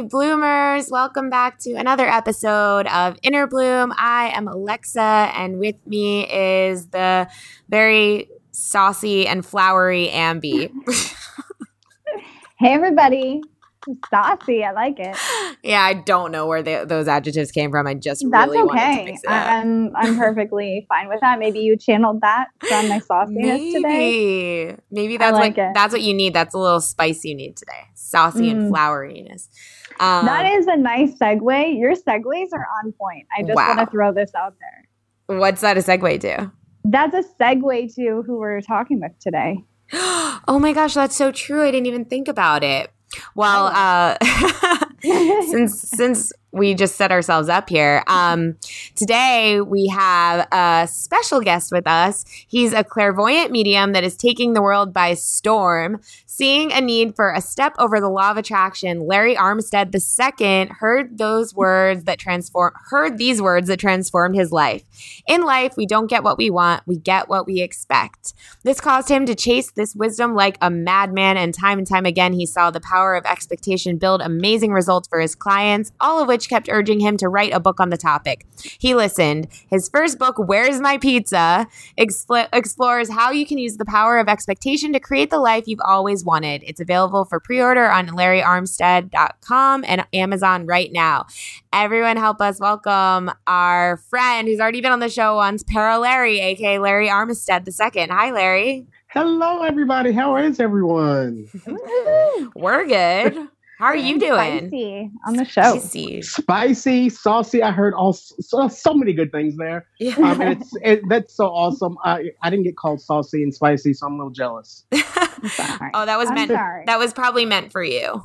Bloomers. Welcome back to another episode of Innerbloom. I am Alexa, and with me is the very saucy and flowery Ambi. hey, everybody saucy. I like it. Yeah, I don't know where they, those adjectives came from. I just That's really okay. wanted to mix it up. I'm I'm perfectly fine with that. Maybe you channeled that from my sauciness Maybe. today. Maybe that's like what that's what you need. That's a little spice you need today. Saucy mm. and floweriness. Um, that is a nice segue. Your segues are on point. I just wow. want to throw this out there. What's that a segue to? That's a segue to who we're talking with today. oh my gosh, that's so true. I didn't even think about it. Well, uh, since since we just set ourselves up here, um, today we have a special guest with us. He's a clairvoyant medium that is taking the world by storm. Seeing a need for a step over the law of attraction, Larry Armstead II heard those words that transform heard these words that transformed his life. In life, we don't get what we want, we get what we expect. This caused him to chase this wisdom like a madman, and time and time again, he saw the power of expectation build amazing results for his clients, all of which kept urging him to write a book on the topic. He listened. His first book, Where's My Pizza, expl- explores how you can use the power of expectation to create the life you've always wanted. It's available for pre order on LarryArmstead.com and Amazon right now. Everyone, help us welcome our friend who's already been on the show once, ParaLarry, aka Larry Armstead II. Hi, Larry. Hello, everybody. How is everyone? We're good. How are you doing? Spicy on the show. Spicy, spicy saucy. I heard all so, so many good things there. Yeah. Um, it's it, that's so awesome. I I didn't get called saucy and spicy, so I'm a little jealous. oh, that was I'm meant. Sorry. That was probably meant for you.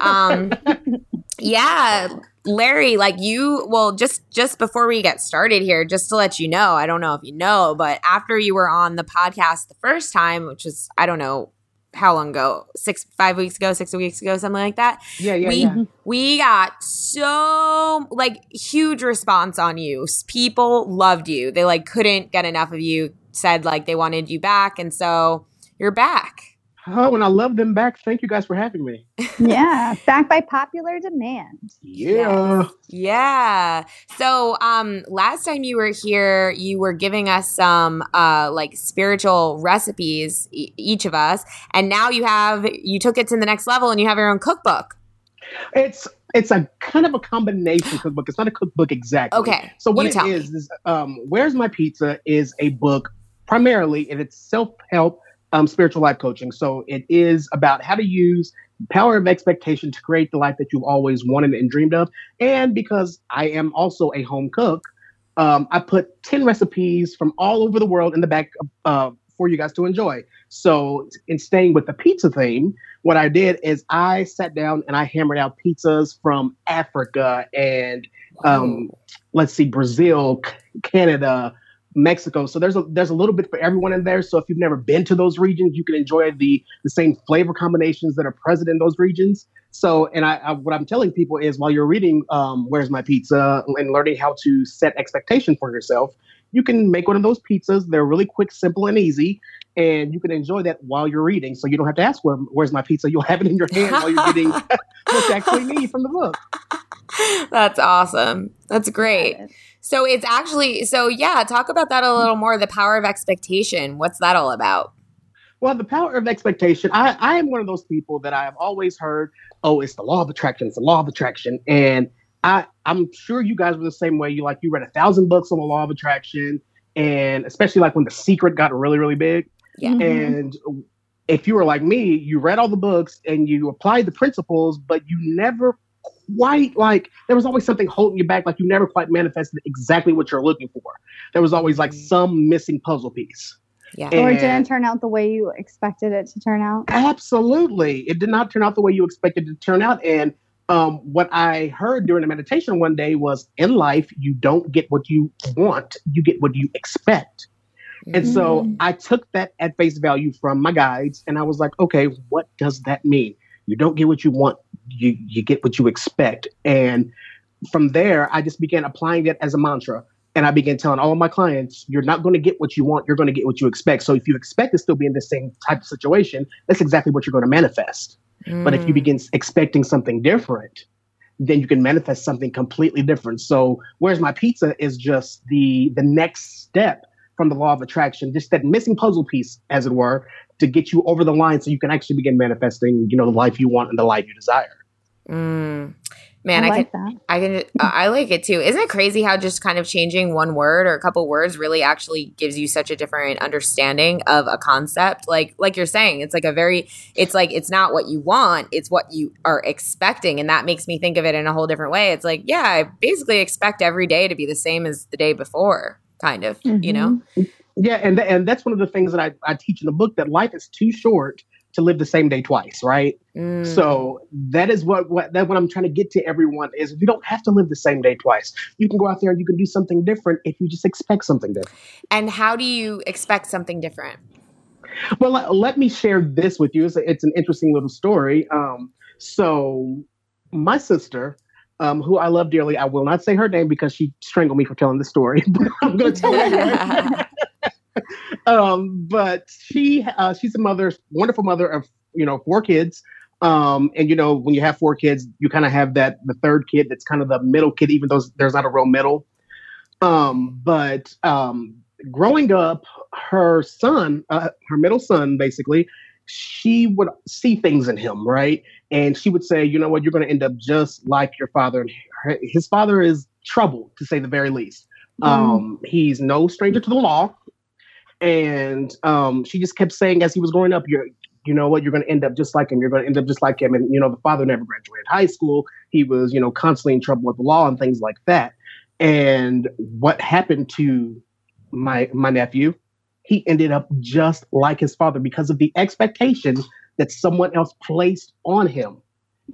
Um, yeah, Larry, like you. Well, just just before we get started here, just to let you know, I don't know if you know, but after you were on the podcast the first time, which is I don't know how long ago? Six, five weeks ago, six weeks ago, something like that. Yeah, yeah, we, yeah. We got so like huge response on you. People loved you. They like couldn't get enough of you. Said like they wanted you back, and so you're back. Oh, and I love them back. Thank you guys for having me. yeah, back by popular demand. Yeah. Yes. Yeah. So, um last time you were here, you were giving us some uh like spiritual recipes e- each of us, and now you have you took it to the next level and you have your own cookbook. It's it's a kind of a combination cookbook. It's not a cookbook exactly. Okay. So what it is me. is um Where's My Pizza is a book primarily and it's self-help um, spiritual life coaching. So it is about how to use power of expectation to create the life that you've always wanted and dreamed of. And because I am also a home cook, um, I put 10 recipes from all over the world in the back uh, for you guys to enjoy. So, in staying with the pizza theme, what I did is I sat down and I hammered out pizzas from Africa and um, let's see, Brazil, Canada, Mexico. So there's a there's a little bit for everyone in there. So if you've never been to those regions, you can enjoy the the same flavor combinations that are present in those regions. So, and I, I what I'm telling people is while you're reading um, "Where's My Pizza" and learning how to set expectation for yourself, you can make one of those pizzas. They're really quick, simple, and easy, and you can enjoy that while you're reading. So you don't have to ask Where, "Where's my pizza?" You'll have it in your hand while you're getting what you actually need from the book. That's awesome. That's great. So it's actually so yeah, talk about that a little more, the power of expectation. What's that all about? Well, the power of expectation, I, I am one of those people that I have always heard, oh, it's the law of attraction, it's the law of attraction. And I, I'm sure you guys were the same way. You like you read a thousand books on the law of attraction, and especially like when the secret got really, really big. Yeah. Mhm. And if you were like me, you read all the books and you applied the principles, but you never quite like there was always something holding you back, like you never quite manifested exactly what you're looking for. There was always like some missing puzzle piece. Yeah. And- or it didn't turn out the way you expected it to turn out. Absolutely. It did not turn out the way you expected it to turn out. And um, what I heard during a meditation one day was in life, you don't get what you want, you get what you expect. And so Mm. I took that at face value from my guides and I was like, okay, what does that mean? You don't get what you want, you, you get what you expect. And from there, I just began applying it as a mantra. And I began telling all of my clients, you're not going to get what you want, you're going to get what you expect. So if you expect to still be in the same type of situation, that's exactly what you're going to manifest. But if you Mm. begin expecting something different, then you can manifest something completely different. So where's my pizza is just the the next step from the law of attraction, just that missing puzzle piece, as it were, to get you over the line so you can actually begin manifesting, you know, the life you want and the life you desire. Mm. Man, I I, like can, that. I can, I like it too. Isn't it crazy how just kind of changing one word or a couple words really actually gives you such a different understanding of a concept? Like, like you're saying, it's like a very, it's like it's not what you want, it's what you are expecting, and that makes me think of it in a whole different way. It's like, yeah, I basically expect every day to be the same as the day before, kind of, you know. Yeah, and th- and that's one of the things that I, I teach in the book that life is too short to live the same day twice, right? Mm. So that is what what that what I'm trying to get to everyone is you don't have to live the same day twice. You can go out there and you can do something different if you just expect something different. and how do you expect something different? Well, let, let me share this with you. It's, a- it's an interesting little story. Um, so my sister, um, who I love dearly, I will not say her name because she strangled me for telling the story, but I'm going to tell anyway. um, but she uh, she's a mother, wonderful mother of you know four kids. Um, and you know when you have four kids, you kind of have that the third kid that's kind of the middle kid, even though there's not a real middle. Um, but um, growing up, her son, uh, her middle son, basically, she would see things in him, right? And she would say, you know what, you're going to end up just like your father. And her, his father is troubled, to say the very least. Um, he's no stranger to the law. And um, she just kept saying as he was growing up, you're, you know what, you're going to end up just like him. You're going to end up just like him. And, you know, the father never graduated high school. He was, you know, constantly in trouble with the law and things like that. And what happened to my my nephew? He ended up just like his father because of the expectations that someone else placed on him.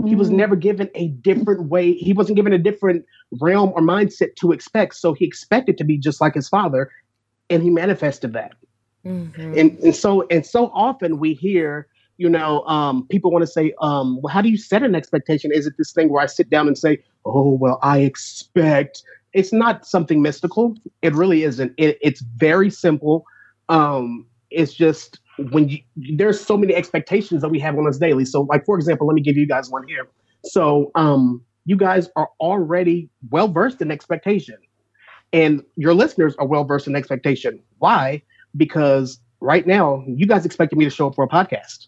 He was Mm. never given a different way. He wasn't given a different realm or mindset to expect. So he expected to be just like his father, and he manifested that. Mhm. And and so and so often we hear, you know, um, people want to say, um, well, how do you set an expectation? Is it this thing where I sit down and say, oh, well, I expect? It's not something mystical. It really isn't. It, it's very simple. Um, it's just when you there's so many expectations that we have on us daily. So, like for example, let me give you guys one here. So, um, you guys are already well versed in expectation, and your listeners are well versed in expectation. Why? Because right now, you guys expected me to show up for a podcast,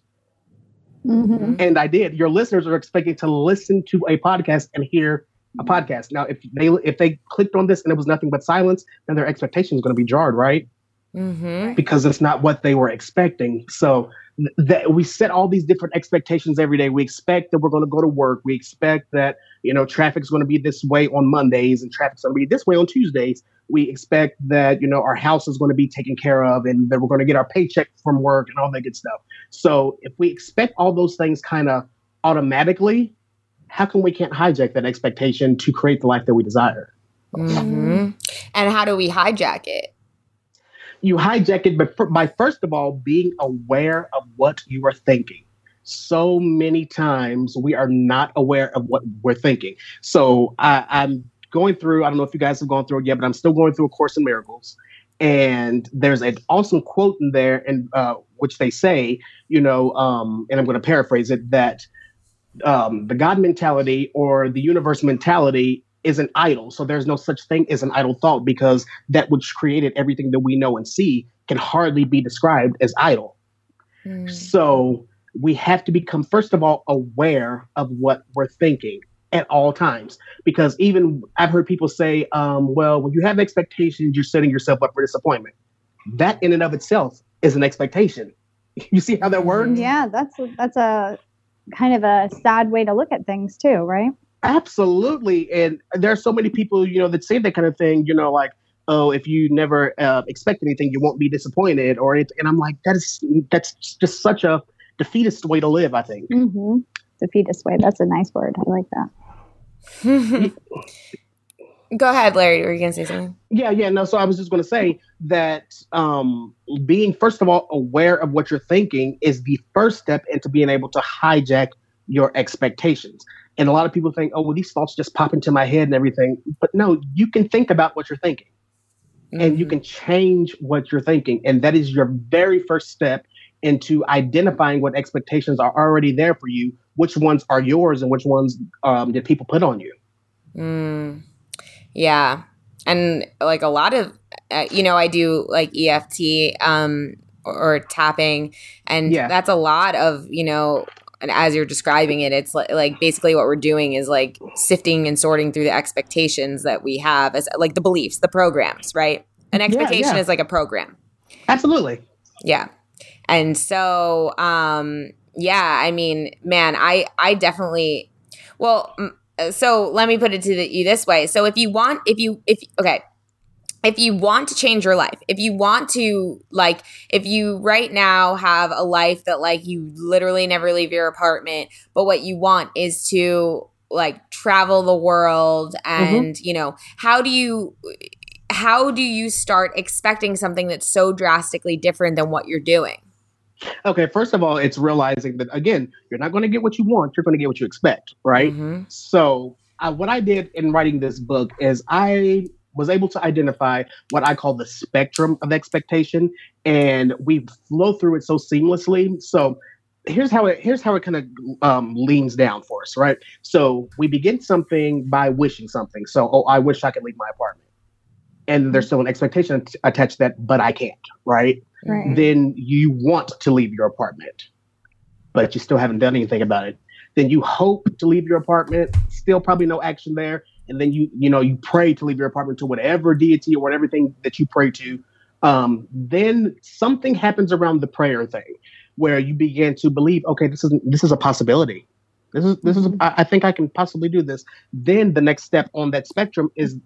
Mhm. and I did. Your listeners are expecting to listen to a podcast and hear a podcast. Now, if they if they clicked on this and it was nothing but silence, then their expectation is going to be jarred, right? Mhm. because it's not what they were expecting. So that we set all these different expectations every day. We expect that we're going to go to work. We expect that you know traffic's going to be this way on Mondays and traffic's going to be this way on Tuesdays. We expect that you know our house is going to be taken care of and that we're going to get our paycheck from work and all that good stuff. So if we expect all those things kind of automatically, how come we can't hijack that expectation to create the life that we desire? Mhm. And how do we hijack it? You hijack it by, by first of all being aware of what you are thinking. So many times we are not aware of what we're thinking. So I, i'm going through i don't know if you guys have gone through it yet but i'm still going through a course in miracles. And there's an awesome quote in there in uh, which they say you know um, and i'm going to paraphrase it that um, the god mentality or the universe mentality is an idol so there's no such thing as an idle thought because that which created everything that we know and see can hardly be described as idle Mm. So we have to become, first of all, aware of what we're thinking at all times. Because even I've heard people say, um, well, when you have expectations, you're setting yourself up for disappointment. That in and of itself is an expectation. You see how that works? Yeah, that's that's a kind of a sad way to look at things too, right? Absolutely. And there are so many people, you know, that say that kind of thing, you know, like, oh, if you never uh, expect anything, you won't be disappointed or anything. And I'm like, that is, that's just such a defeatist way to live, I think. Mm-hmm. Defeatist way. That's a nice word. I like that. Go ahead, Larry. Were you going to say something? Yeah, yeah. No, so I was just going to say that um, being, first of all, aware of what you're thinking is the first step into being able to hijack your expectations. And a lot of people think, oh, well, these thoughts just pop into my head and everything. But no, you can think about what you're thinking mm-hmm. and you mm-hmm. can change what you're thinking. And that is your very first step into identifying what expectations are already there for you, which ones are yours and which ones um, did people put on you. Mm. Yeah. And like a lot of, uh, you know, I do like EFT um, or, or tapping, and yeah. that's a lot of, you know, and as you're describing it, it's like, like basically what we're doing is like sifting and sorting through the expectations that we have as like the beliefs, the programs, right? An expectation yeah, yeah. is like a program. Absolutely. Yeah. And so, um, yeah, I mean, man, I, I definitely, well, so let me put it to the, you this way. So if you want, if you, if, okay, if you want to change your life, if you want to, like, if you right now have a life that, like, you literally never leave your apartment, but what you want is to, like, travel the world mm-hmm. and, mm-hmm. you know, how do you, how do you start expecting something that's so drastically different than what you're doing? Okay, first of all, it's realizing that again, you're not going to get what you want; you're going to get what you expect, right? Mm-hmm. So, uh, what I did in writing this book is I was able to identify what I call the spectrum of expectation, and we flow through it so seamlessly. So, here's how it here's how it kind of um, leans down for us, right? So, we begin something by wishing something. So, oh, I wish I could leave my apartment, and there's still an expectation attached to that, but I can't, right? right. then you want to leave your apartment, but you still haven't done anything about it. Then you hope to leave your apartment, still probably no action there. And then you, you know, you pray to leave your apartment to whatever deity or whatever thing that you pray to. Um, then something happens around the prayer thing where you begin to believe, okay, this is this is a possibility. This is this is mm-hmm. I, I think I can possibly do this. Then the next step on that spectrum is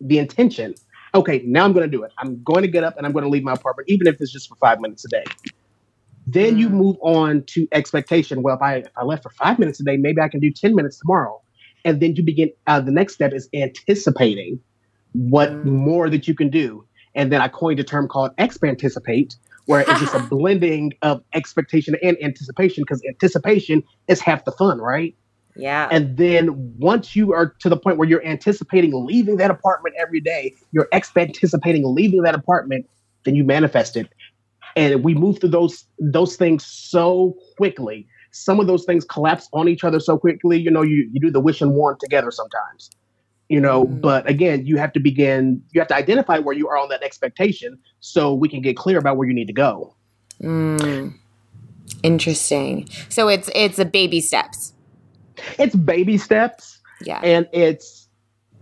the intention okay, now I'm going to do it. I'm going to get up and I'm going to leave my apartment, even if it's just for five minutes a day. Then you mm. move on to expectation. Well, if I if I left for five minutes a day, maybe I can do ten minutes tomorrow. And then you begin. Uh, the next step is anticipating what mm. more that you can do. And then I coined a term called expanticipate, where it's just a blending of expectation and anticipation, because anticipation is half the fun, right? Yeah. And then once you are to the point where you're anticipating leaving that apartment every day, you're anticipating leaving that apartment, then you manifest it. And we move through those those things so quickly. Some of those things collapse on each other so quickly. You know, you, you do the wish and want together sometimes. You know, mm. but again, you have to begin, you have to identify where you are on that expectation so we can get clear about where you need to go. Mm. Interesting. So it's it's a baby steps it's baby steps. Yeah. And it's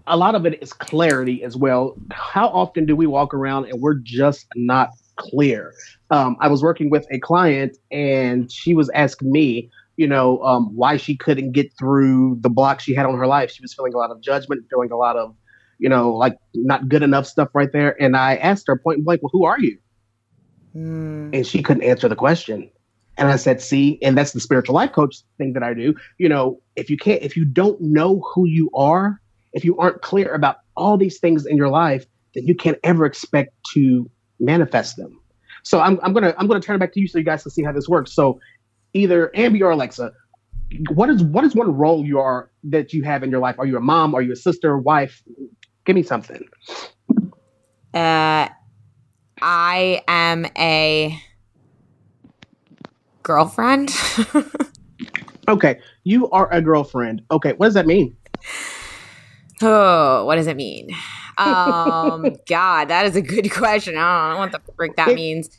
a lot of it is clarity as well. How often do we walk around and we're just not clear? Um, I was working with a client and she was asking me, you know, um, why she couldn't get through the block she had on her life. She was feeling a lot of judgment, feeling a lot of, you know, like not good enough stuff right there. And I asked her point blank, well, who are you? Mm. And she couldn't answer the question. And I said, see, and that's the spiritual life coach thing that I do. You know, if you can't, if you don't know who you are, if you aren't clear about all these things in your life, then you can't ever expect to manifest them. So I'm, I'm gonna I'm gonna turn it back to you so you guys can see how this works. So either Ambi or Alexa, what is what is one role you are that you have in your life? Are you a mom? Are you a sister, wife? Give me something. Uh, I am a girlfriend. okay, you are a girlfriend. Okay, what does that mean? Oh, what does it mean? Um, God, that is a good question. I don't know what the frick that it, means.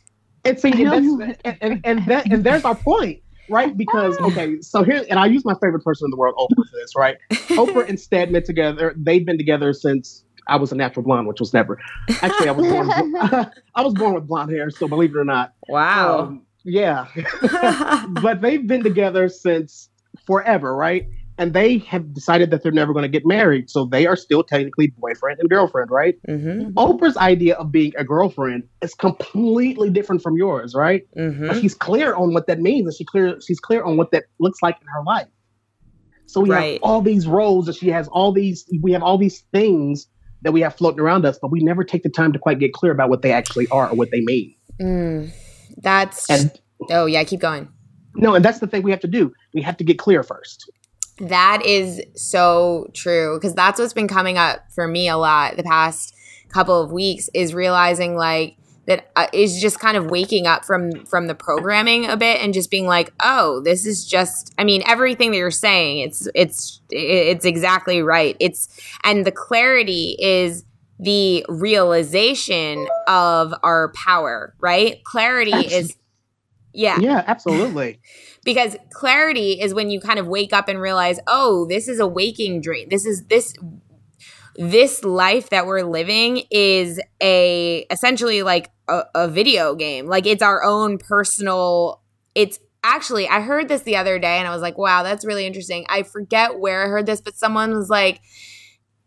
And see, and, that's, and, and, and, that, and there's our point, right? Because, okay, so here, and I use my favorite person in the world, Oprah, for this, right? Oprah and Stedman together, they've been together since I was a natural blonde, which was never. Actually, I was born. I was born with blonde hair, so believe it or not. Wow. Um, yeah, but they've been together since forever, right? And they have decided that they're never going to get married. So they are still technically boyfriend and girlfriend, right? Mm-hmm. Oprah's idea of being a girlfriend is completely different from yours, right? Mm-hmm. But she's clear on what that means, and she clear she's clear on what that looks like in her life. So we right. have all these roles that she has, all these we have all these things that we have floating around us, but we never take the time to quite get clear about what they actually are or what they mean. Mm, that's and, oh yeah, keep going. No, and that's the thing we have to do. We have to get clear first. That is so true because that's what's been coming up for me a lot the past couple of weeks is realizing like that uh, is just kind of waking up from from the programming a bit and just being like oh this is just i mean everything that you're saying it's it's it's exactly right. It's and the clarity is the realization of our power right? Clarity is yeah. Yeah absolutely because clarity is when you kind of wake up and realize, oh, this is a waking dream. This is this this life that we're living is a essentially like a, a video game. Like it's our own personal. It's actually I heard this the other day and I was like, wow, that's really interesting. I forget where I heard this, but someone was like,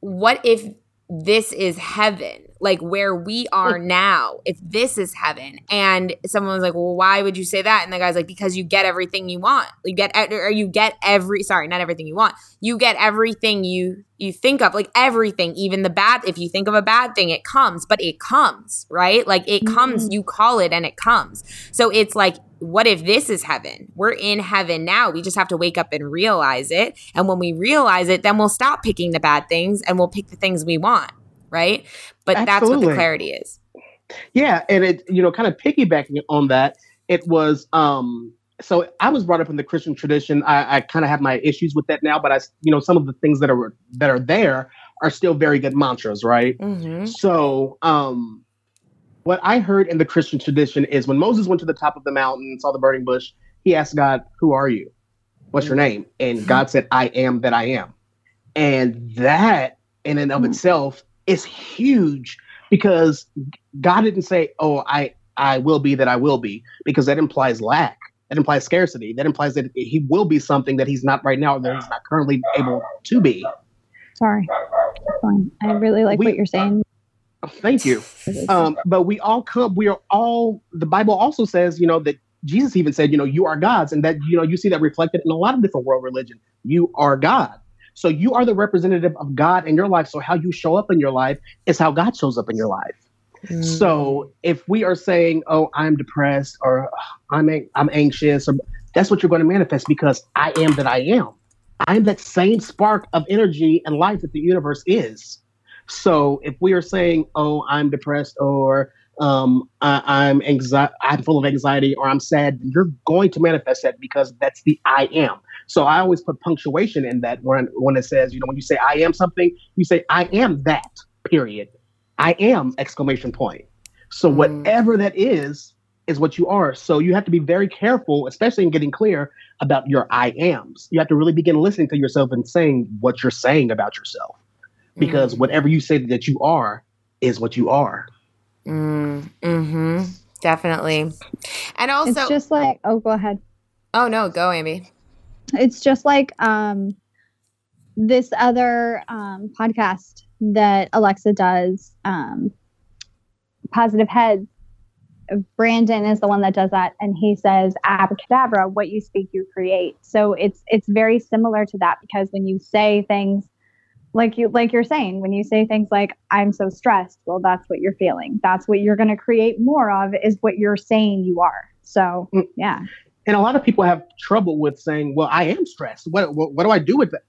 what if this is heaven? Like where we are now, if this is heaven. And someone was like, well, why would you say that? And the guy's like, because you get everything you want. You get, or you get every, sorry, not everything you want. You get everything you, you think of, like everything, even the bad. If you think of a bad thing, it comes, but it comes, right? Like it comes, mm-hmm. you call it and it comes. So it's like, what if this is heaven? We're in heaven now. We just have to wake up and realize it. And when we realize it, then we'll stop picking the bad things and we'll pick the things we want right? But Absolutely. that's what the clarity is. Yeah, and it you know kind of piggybacking on that, it was um so I was brought up in the Christian tradition. I, I kind of have my issues with that now, but I you know some of the things that are that are there are still very good mantras, right? Mm-hmm. So um what I heard in the Christian tradition is when Moses went to the top of the mountain, and saw the burning bush, he asked God, "Who are you? What's your name?" And God said, "I am that I am." And that in and of mm. itself is huge because God didn't say, "Oh, I I will be that I will be," because that implies lack. That implies scarcity. That implies that he will be something that he's not right now, or that he's not currently able to be. Sorry. I really like we, what you're saying. Thank you. Um, but we all come. We are all. The Bible also says, you know, that Jesus even said, you know, you are gods, and that you know you see that reflected in a lot of different world religion. You are God. So you are the representative of God in your life. So how you show up in your life is how God shows up in your life. Mm. So if we are saying, "Oh, I'm depressed," or "I'm I'm anxious," or that's what you're going to manifest because I am that I am. I'm that same spark of energy and life that the universe is. So if we are saying, "Oh, I'm depressed," or um, I, am anxiety, I'm full of anxiety, or I'm sad, you're going to manifest that because that's the I am. So I always put punctuation in that when when it says, you know, when you say I am something, you say I am that. Period. I am exclamation point. So mm. whatever that is is what you are. So you have to be very careful, especially in getting clear about your I ams. You have to really begin listening to yourself and saying what you're saying about yourself. Because mm. whatever you say that you are is what you are. Mm, hmm Definitely. And also, it's just like, oh, go ahead. Oh, no, go, Ambi. It's just like um, this other um, podcast that Alexa does, um, Positive Heads. Brandon is the one that does that, and he says, "Abracadabra, what you speak, you create." So it's it's very similar to that because when you say things like you like you're saying when you say things like i'm so stressed well that's what you're feeling. That's what you're going to create more of is what you're saying you are. So mm. yeah. And a lot of people have trouble with saying well i am stressed. What what, what do i do with that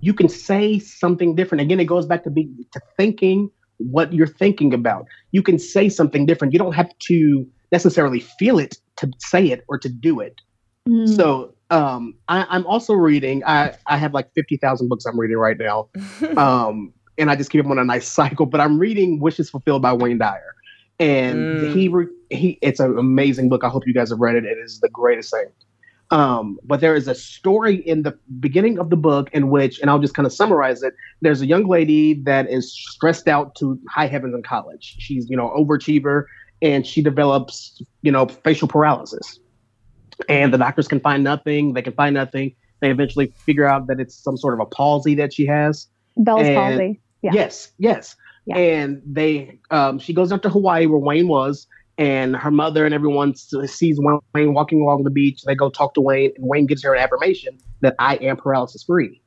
you can say something different. Again it goes back to be to thinking what you're thinking about. You can say something different. You don't have to necessarily feel it to say it or to do it. Mm. so um, I, am also reading. I, I have like fifty thousand books I'm reading right now, um, and I just keep them on a nice cycle. But I'm reading "Wishes Fulfilled" by Wayne Dyer, and mm. he re- he it's an amazing book. I hope you guys have read it. It is the greatest thing. Um, but there is a story in the beginning of the book in which, and I'll just kind of summarize it. There's a young lady that is stressed out to high heavens in college. She's, you know, overachiever and she develops, you know, facial paralysis. And the doctors can find nothing. They can find nothing. They eventually figure out that it's some sort of a palsy that she has. Bell's And- palsy. Yeah. Yes, yes. Yeah. And they, um, she goes up to Hawaii where Wayne was, and her mother and everyone sees Wayne walking along the beach. They go talk to Wayne, and Wayne gives her an affirmation that I am paralysis free.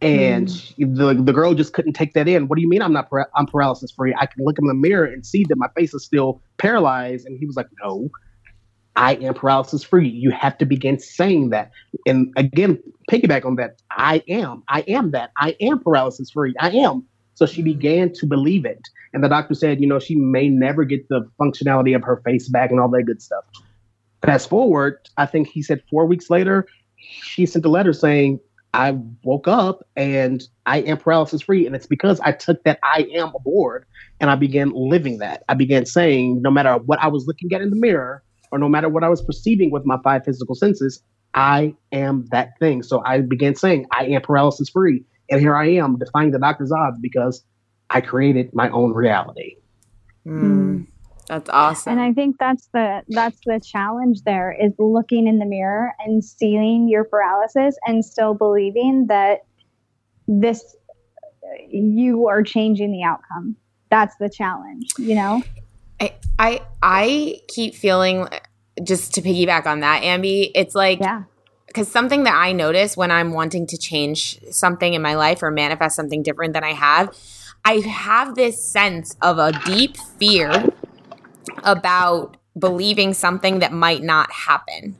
And Mm. she- the the girl just couldn't take that in. What do you mean I'm not para- I'm paralysis free? I can look in the mirror and see that my face is still paralyzed. And he was like, No, I am paralysis free. You have to begin saying that. And again, piggyback on that. I am. I am that. I am paralysis free. I am. So she began to believe it. And the doctor said, you know, she may never get the functionality of her face back and all that good stuff. Fast forward, I think he said four weeks later, she sent a letter saying, I woke up and I am paralysis free. And it's because I took that I am aboard and I began living that. I began saying, no matter what I was looking at in the mirror or no matter what I was perceiving with my five physical senses, I am that thing. So I began saying, I am paralysis free. And here I am defying the doctor's odds because I created my own reality. Mm, that's awesome. And I think that's the that's the challenge there is looking in the mirror and seeing your paralysis and still believing that this you are changing the outcome. That's the challenge, you know? I, I I keep feeling just to piggyback on that, Ambi. It's like Yeah. because something that I notice when I'm wanting to change something in my life or manifest something different than I have, I have this sense of a deep fear about believing something that might not happen.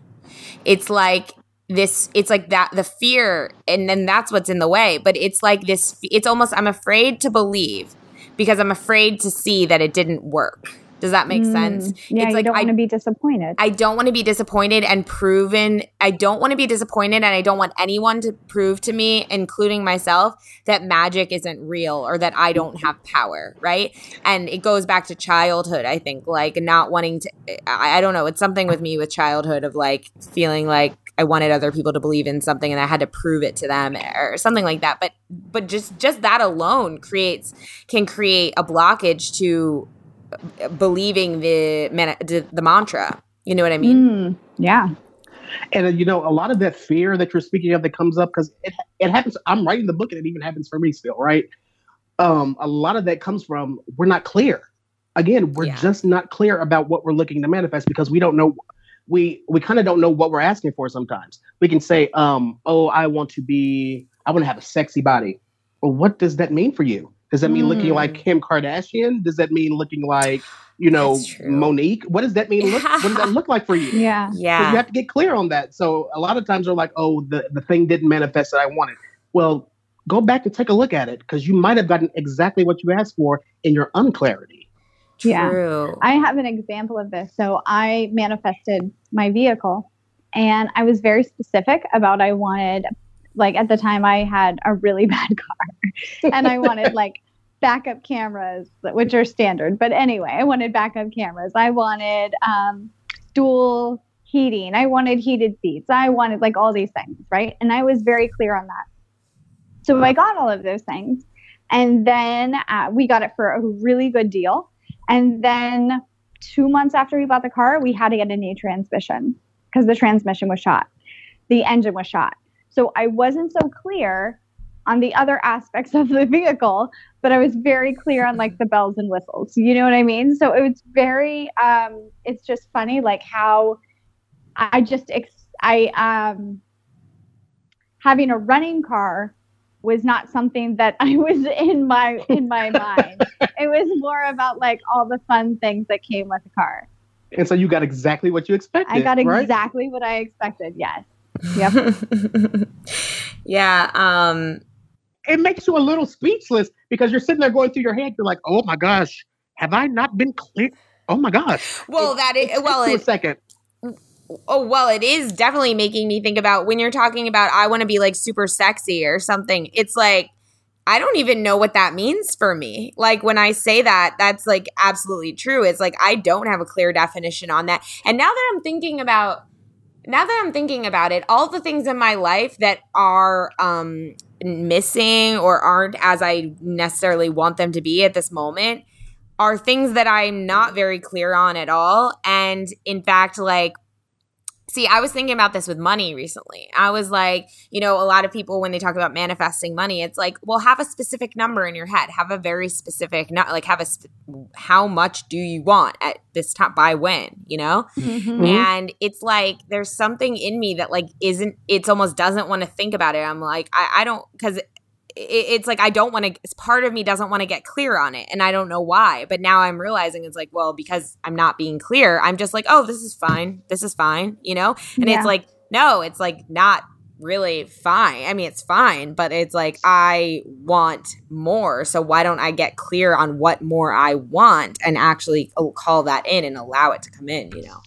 It's like this it's like that the fear and then that's what's in the way but it's like this it's almost i'm afraid to believe because i'm afraid to see that it didn't work does that make sense Mm, Yeah, it's you like don't I want to be disappointed. I don't want to be disappointed and proven. I don't want to be disappointed, and I don't want anyone to prove to me, including myself, that magic isn't real or that I don't have power, right? And it goes back to childhood, I think, like not wanting to. I, I don't know. It's something with me with childhood of like feeling like I wanted other people to believe in something and I had to prove it to them or something like that. But but just just that alone creates can create a blockage to believing the man- the, the mantra. You know what I mean? Mm, yeah. And uh, you know, a lot of that fear that you're speaking of that comes up because it it happens. I'm writing the book, and it even happens for me still, right? Um, a lot of that comes from we're not clear. Again, we're Yeah. just not clear about what we're looking to manifest because we don't know. We we kind of don't know what we're asking for. Sometimes we can say, um, "Oh, I want to be. I want to have a sexy body." Well, what does that mean for you? Does that mean looking Mm. like Kim Kardashian? Does that mean looking like you know Mo'Nique? What does that mean? Look, what does that look like for you? Yeah. Yeah. you have to get clear on that. So a lot of times they're like, oh, the, the thing didn't manifest that I wanted. Well, go back and take a look at it because you might have gotten exactly what you asked for in your unclarity. Yeah. True. I have an example of this. So I manifested my vehicle and I was very specific about I wanted like at the time I had a really bad car and I wanted like backup cameras which are standard. But anyway, I wanted backup cameras. I wanted um dual heating. I wanted heated seats. I wanted like all these things, right? And I was very clear on that. So I got all of those things. And then uh, we got it for a really good deal. And then two months after we bought the car, we had to get a new transmission because the transmission was shot. The engine was shot. So I wasn't so clear on the other aspects of the vehicle, but I was very clear on like the bells and whistles. You know what I mean? So it was very, um, it's just funny like how I just, ex- I, um, having a running car was not something that I was in my in my mind. It was more about like all the fun things that came with the car. And so you got exactly what you expected. I got right? exactly what I expected. Yes. Yep. yeah. Um, It makes you a little speechless because you're sitting there going through your head. You're like, oh my gosh, have I not been clear? Oh my gosh. well, It- that is, it well, takes you a second. oh, well, it is definitely making me think about when you're talking about, I want to be like super sexy or something. It's like, I don't even know what that means for me. Like when I say that, that's like absolutely true. It's like I don't have a clear definition on that. And now that I'm thinking about now that I'm thinking about it, all the things in my life that are um missing or aren't as I necessarily want them to be at this moment are things that I'm not very clear on at all. And in fact, like See, I was thinking about this with money recently. I was like, you know, a lot of people when they talk about manifesting money, it's like, well, have a specific number in your head. Have a very specific, not like have a sp- how much do you want at this time by when, you know? Mm-hmm. And it's like there's something in me that like isn't it's almost doesn't want to think about it. I'm like, I, I don't because it's like I don't want to. It's part of me doesn't want to get clear on it, and I don't know why. But now I'm realizing it's like, well, because I'm not being clear. I'm just like, oh, this is fine. This is fine. You know, and yeah. it's like, no, it's like not really fine. I mean, it's fine, but it's like I want more. So why don't I get clear on what more I want and actually oh, call that in and allow it to come in? You know.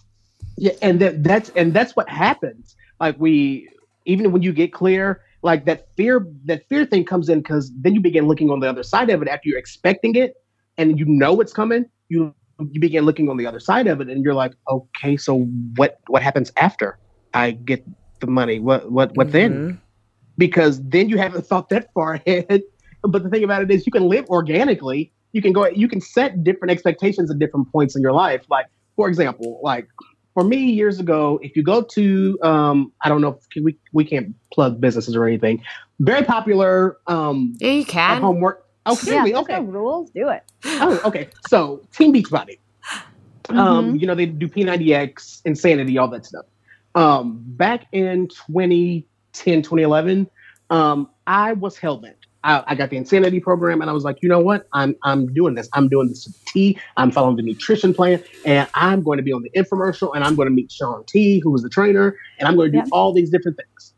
Yeah, and that, that's and that's what happens. Like we, even when you get clear like that fear that fear thing comes in because then you begin looking on the other side of it after you're expecting it and you know it's coming you you begin looking on the other side of it and you're like okay so what what happens after i get the money? What what what mm-hmm. then because then you haven't thought that far ahead. But the thing about it is you can live organically. You can go you can set different expectations at different points in your life. Like for example like for me years ago, if you go to, um, I don't know, if we we can't plug businesses or anything. Very popular. Um, yeah, you can. Homework. Oh, can yeah, we? Okay. rules. Do it. Oh, okay. So Team Beachbody. Um, mm-hmm. Um, you know they do P90X, Insanity, all that stuff. Um, back in 2010, 2011, um, I was hellbent I, I, got the insanity program and I was like, you know what? I'm I'm doing this. I'm doing this to T. I'm following the nutrition plan and I'm going to be on the infomercial and I'm going to meet Shaun T, who was the trainer, and I'm going to do all these different things.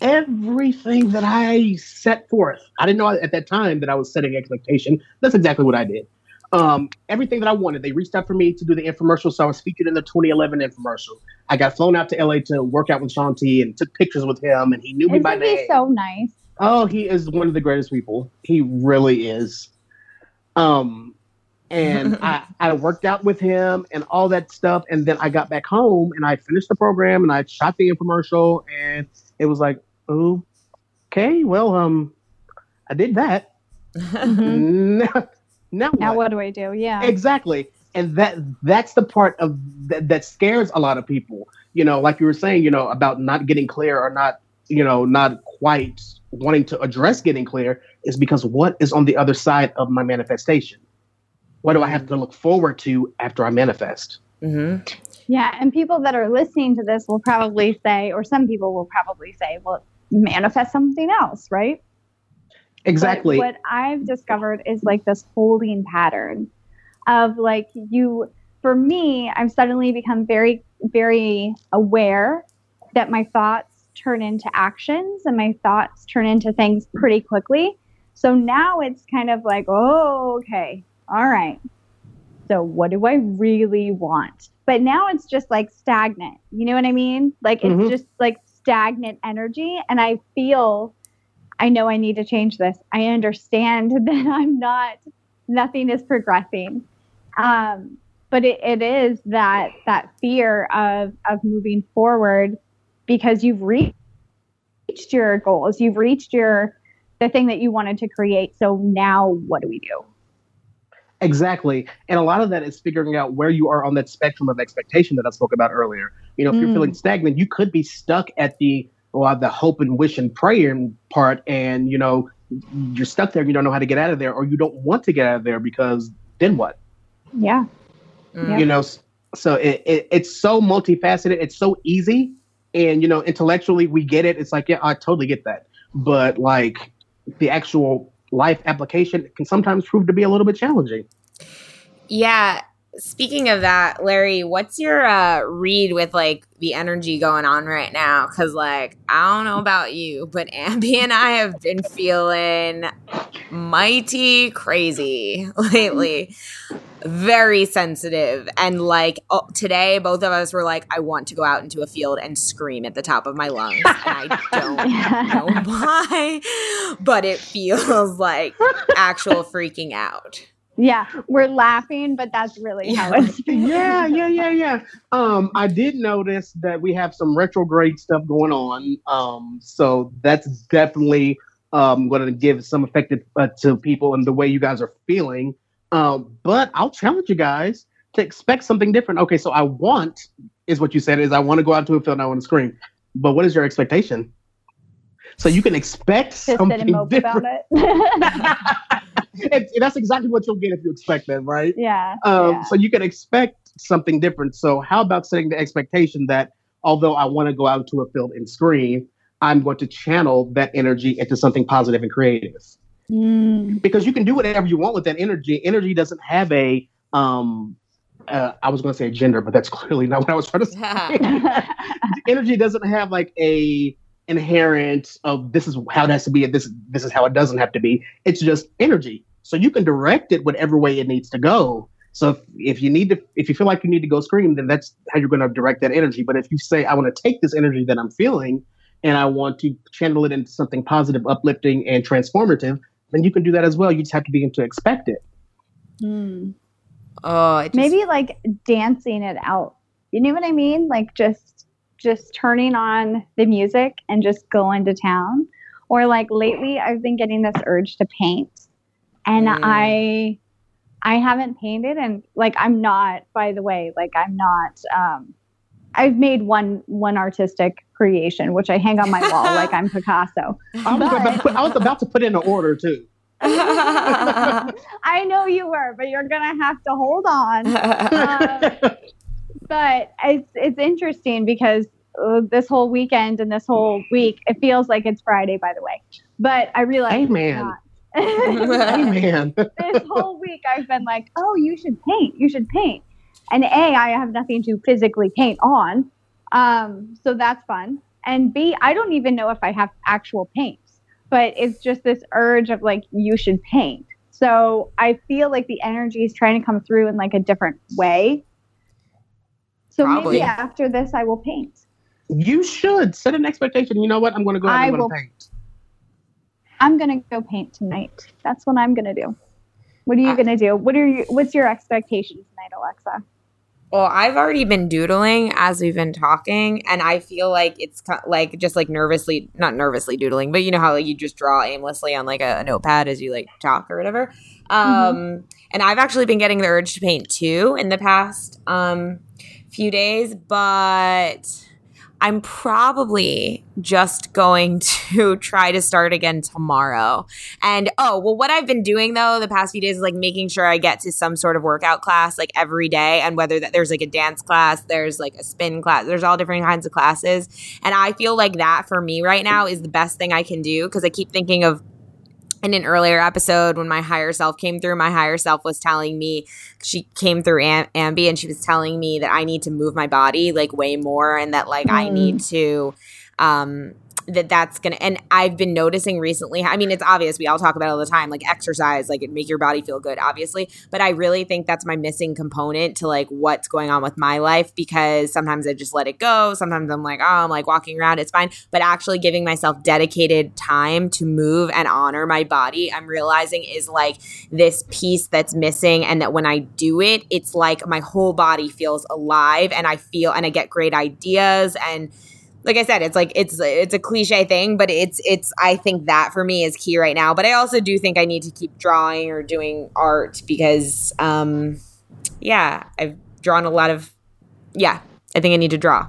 Everything that I set forth, I didn't know at that time that I was setting expectation. That's exactly what I did. Um, everything that I wanted, they reached out for me to do the infomercial. So I was featured in the 2011 infomercial. I got flown out to LA to work out with Shaun T and took pictures with him, and he knew Isn't me by name. so nice. Oh, he is one of the greatest people. He really is. Um, and I, I worked out with him and all that stuff. And then I got back home and I finished the program and I shot the infomercial and it was like, oh, okay, well, um, I did that. Now, now, now what? what do I do? Yeah, exactly. And that that's the part of that, that scares a lot of people. You know, like you were saying, you know, about not getting clear or not, you know, not quite wanting to address getting clear is because what is on the other side of my manifestation? What do I have to look forward to after I manifest? Mm-hmm. Yeah, and people that are listening to this will probably say, or some people will probably say, well, manifest something else, right? Exactly. But what I've discovered is like this holding pattern of like you, for me, I've suddenly become very, very aware that my thoughts turn into actions and my thoughts turn into things pretty quickly. So now it's kind of like, oh, okay, all right. So what do I really want? But now it's just like stagnant. You know what I mean? Like it's mm-hmm. just like stagnant energy. And I feel, I know I need to change this. I understand that I'm not, nothing is progressing. Um, but it, it is that that fear of of moving forward because you've reached your goals, you've reached your the thing that you wanted to create. So now what do we do? Exactly. And a lot of that is figuring out where you are on that spectrum of expectation that I spoke about earlier. You know, if mm. you're feeling stagnant, you could be stuck at the well, the hope and wish and praying part and you know, you're stuck there and you don't know how to get out of there or you don't want to get out of there because then what? Yeah. Mm. You know, so it, it, it's so multifaceted, it's so easy and you know intellectually we get it. It's like yeah i totally get that. But like the actual life application can sometimes prove to be a little bit challenging. Yeah speaking of that larry what's your uh read with like the energy going on right now? Because like i don't know about you but ambi and i have been feeling mighty crazy lately. Very sensitive. And like oh, today both of us were like i want to go out into a field and scream at the top of my lungs and i don't know why but it feels like actual freaking out Yeah, we're laughing, but that's really how it's. yeah, yeah, yeah, yeah. Um, I did notice that we have some retrograde stuff going on. Um, so that's definitely um going to give some effect uh, to people and the way you guys are feeling. Um, but I'll challenge you guys to expect something different. Okay, so I want is what you said is I want to go out to a field and I want to scream. But what is your expectation? So you can expect Just something and mope about different. it. And that's exactly what you'll get if you expect that, right? yeah. Um, yeah. So you can expect something different. So how about setting the expectation that although I want to go out to a field and scream, I'm going to channel that energy into something positive and creative. Mm. Because you can do whatever you want with that energy. Energy doesn't have a um uh, I was going to say gender, but that's clearly not what I was trying to say. energy doesn't have like a inherent of this is how it has to be and this this is how it doesn't have to be. It's just energy. So you can direct it whatever way it needs to go. So if, if you need to if you feel like you need to go scream, then that's how you're going to direct that energy. But if you say I want to take this energy that I'm feeling and I want to channel it into something positive, uplifting, and transformative, then you can do that as well. You just have to begin to expect it. Mm. oh it just, Maybe like dancing it out. You know what I mean? Like just just turning on the music and just going to town. Or like lately I've been getting this urge to paint. And Mm. I I haven't painted and like I'm not by the way, like I'm not um I've made one one artistic creation which I hang on my wall like I'm Picasso. I was, about to put, I was about to put in an order too. I know you were, but you're gonna have to hold on. Um, but it's it's interesting because uh, this whole weekend and this whole week it feels like it's Friday, by the way. But I realize it's Amen. not. Amen. this whole week I've been like, oh, you should paint. You should paint. And A, I have nothing to physically paint on. Um, so that's fun. And B, I don't even know if I have actual paints, but it's just this urge of like, you should paint. So I feel like the energy is trying to come through in like a different way. So Probably. maybe after this, I will paint. You should set an expectation. You know what? I'm going to go ahead I and I'm will- gonna paint. I'm gonna go paint tonight. That's what I'm gonna do. What are you I- gonna do? What are you? What's your expectation tonight, Alexa? Well, I've already been doodling as we've been talking, and I feel like it's ki- like just like nervously, not nervously doodling, but you know how like you just draw aimlessly on like a, a notepad as you like talk or whatever. Um, And I've actually been getting the urge to paint too in the past um, few days, but I'm probably just going to try to start again tomorrow. And oh, well, what I've been doing though the past few days is like making sure I get to some sort of workout class like every day. And whether that there's like a dance class, there's like a spin class, there's all different kinds of classes. And I feel like that for me right now is the best thing I can do because I keep thinking of in an earlier episode when my higher self came through my higher self was telling me she came through Am- ambi and she was telling me that i need to move my body like way more and that like i Mm. need to um that that's gonna and i've been noticing recently i mean it's obvious we all talk about all the time like exercise like it make your body feel good obviously but i really think that's my missing component to like what's going on with my life because sometimes i just let it go sometimes i'm like oh i'm like walking around it's fine but actually giving myself dedicated time to move and honor my body i'm realizing is like this piece that's missing and that when i do it it's like my whole body feels alive and i feel and i get great ideas and like I said, it's like it's it's a cliche thing, but it's it's I think that for me is key right now. But I also do think I need to keep drawing or doing art because um yeah, I've drawn a lot of yeah, I think I need to draw.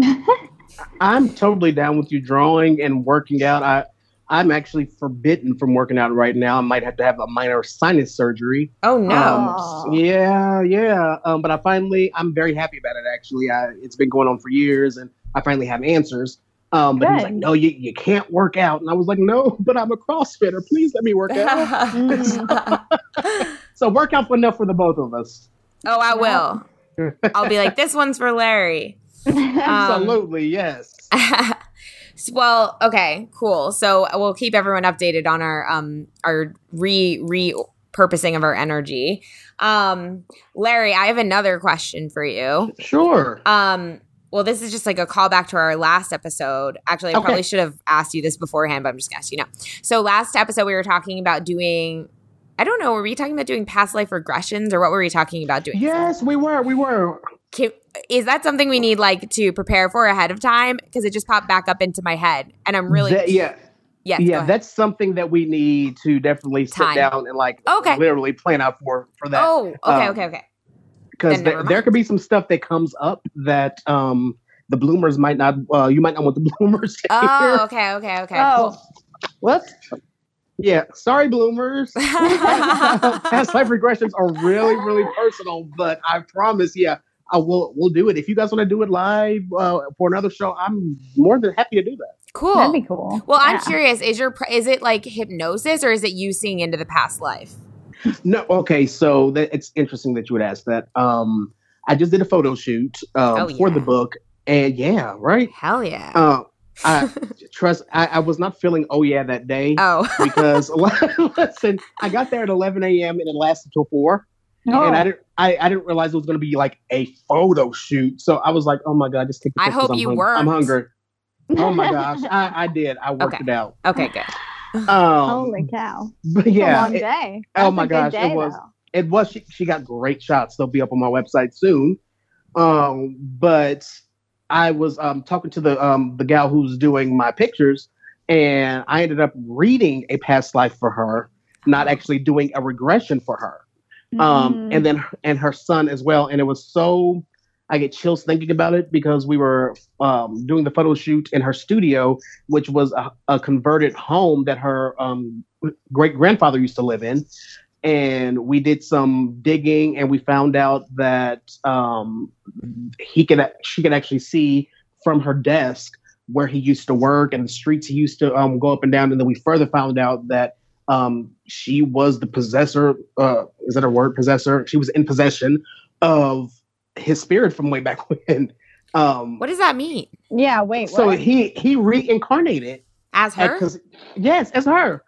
I'm totally down with you drawing and working out. I I'm actually forbidden from working out right now. I might have to have a minor sinus surgery. Oh no. Um, yeah, yeah. Um, but I finally, I'm very happy about it. Actually, I, it's been going on for years, and I finally have answers. Um, but he was like, "No, you, you can't work out," and I was like, "No, but I'm a CrossFitter. Please let me work out." So work out for enough for the both of us. oh, I will. I'll be like, this one's for Larry. Um, Absolutely, yes. well, okay, cool. So we'll keep everyone updated on our um our re re purposing of our energy. Um, Larry, I have another question for you. Sure. Um, well, this is just like a callback to our last episode. Actually, I Okay. probably should have asked you this beforehand, but I'm just gonna you now. So, last episode we were talking about doing. I don't know. Were we talking about doing past life regressions, or what were we talking about doing? Yes, we were. We were. Can, is that something we need like to prepare for ahead of time? Because it just popped back up into my head, and I'm really That- yeah. yes, yeah, that's something that we need to definitely sit Time. down and like Okay. literally plan out for for that. oh, okay, um, okay, okay. Because then never there, there could be some stuff that comes up that um the bloomers might not uh you might not want the bloomers to Oh, hear. okay, okay, okay. Oh, Whoops. Yeah, sorry bloomers. Past life regressions are really, really personal, but I promise, yeah, I will we'll do it. If you guys want to do it live uh, for another show, I'm more than happy to do that. cool. that'd be cool. Well, I'm curious. Is your is it like hypnosis or is it you seeing into the past life? No, okay, so that it's interesting that you would ask that. Um, I just did a photo shoot um, Oh, for the book, and yeah, right. Hell yeah. Uh, I trust. I, I was not feeling oh yeah that day oh, because listen, I got there at 11 a.m. and it lasted till four, Oh, and I didn't. I, I didn't realize it was going to be like a photo shoot. So I was like, oh my god, just take. the I hope I'm you hung- worked. I'm hungry. Oh my gosh, I, I did. I worked Okay. it out. okay, good. Um, Holy cow! but yeah, it- day. oh my gosh, it was- though. it was she, she got great shots they'll be up on my website soon um but i was um talking to the um the gal who's doing my pictures and i ended up reading a past life for her not actually doing a regression for her um Mhm. and then and her son as well and it was so i get chills thinking about it because we were um doing the photo shoot in her studio which was a, a converted home that her um great grandfather used to live in and we did some digging and we found out that um he could she could actually see from her desk where he used to work and the streets he used to um, go up and down and then we further found out that um, she was the possessor. Uh, is that a word? Possessor. She was in possession of his spirit from way back when. Um, What does that mean? yeah. Wait. so what? he he reincarnated As her? because yes, as her.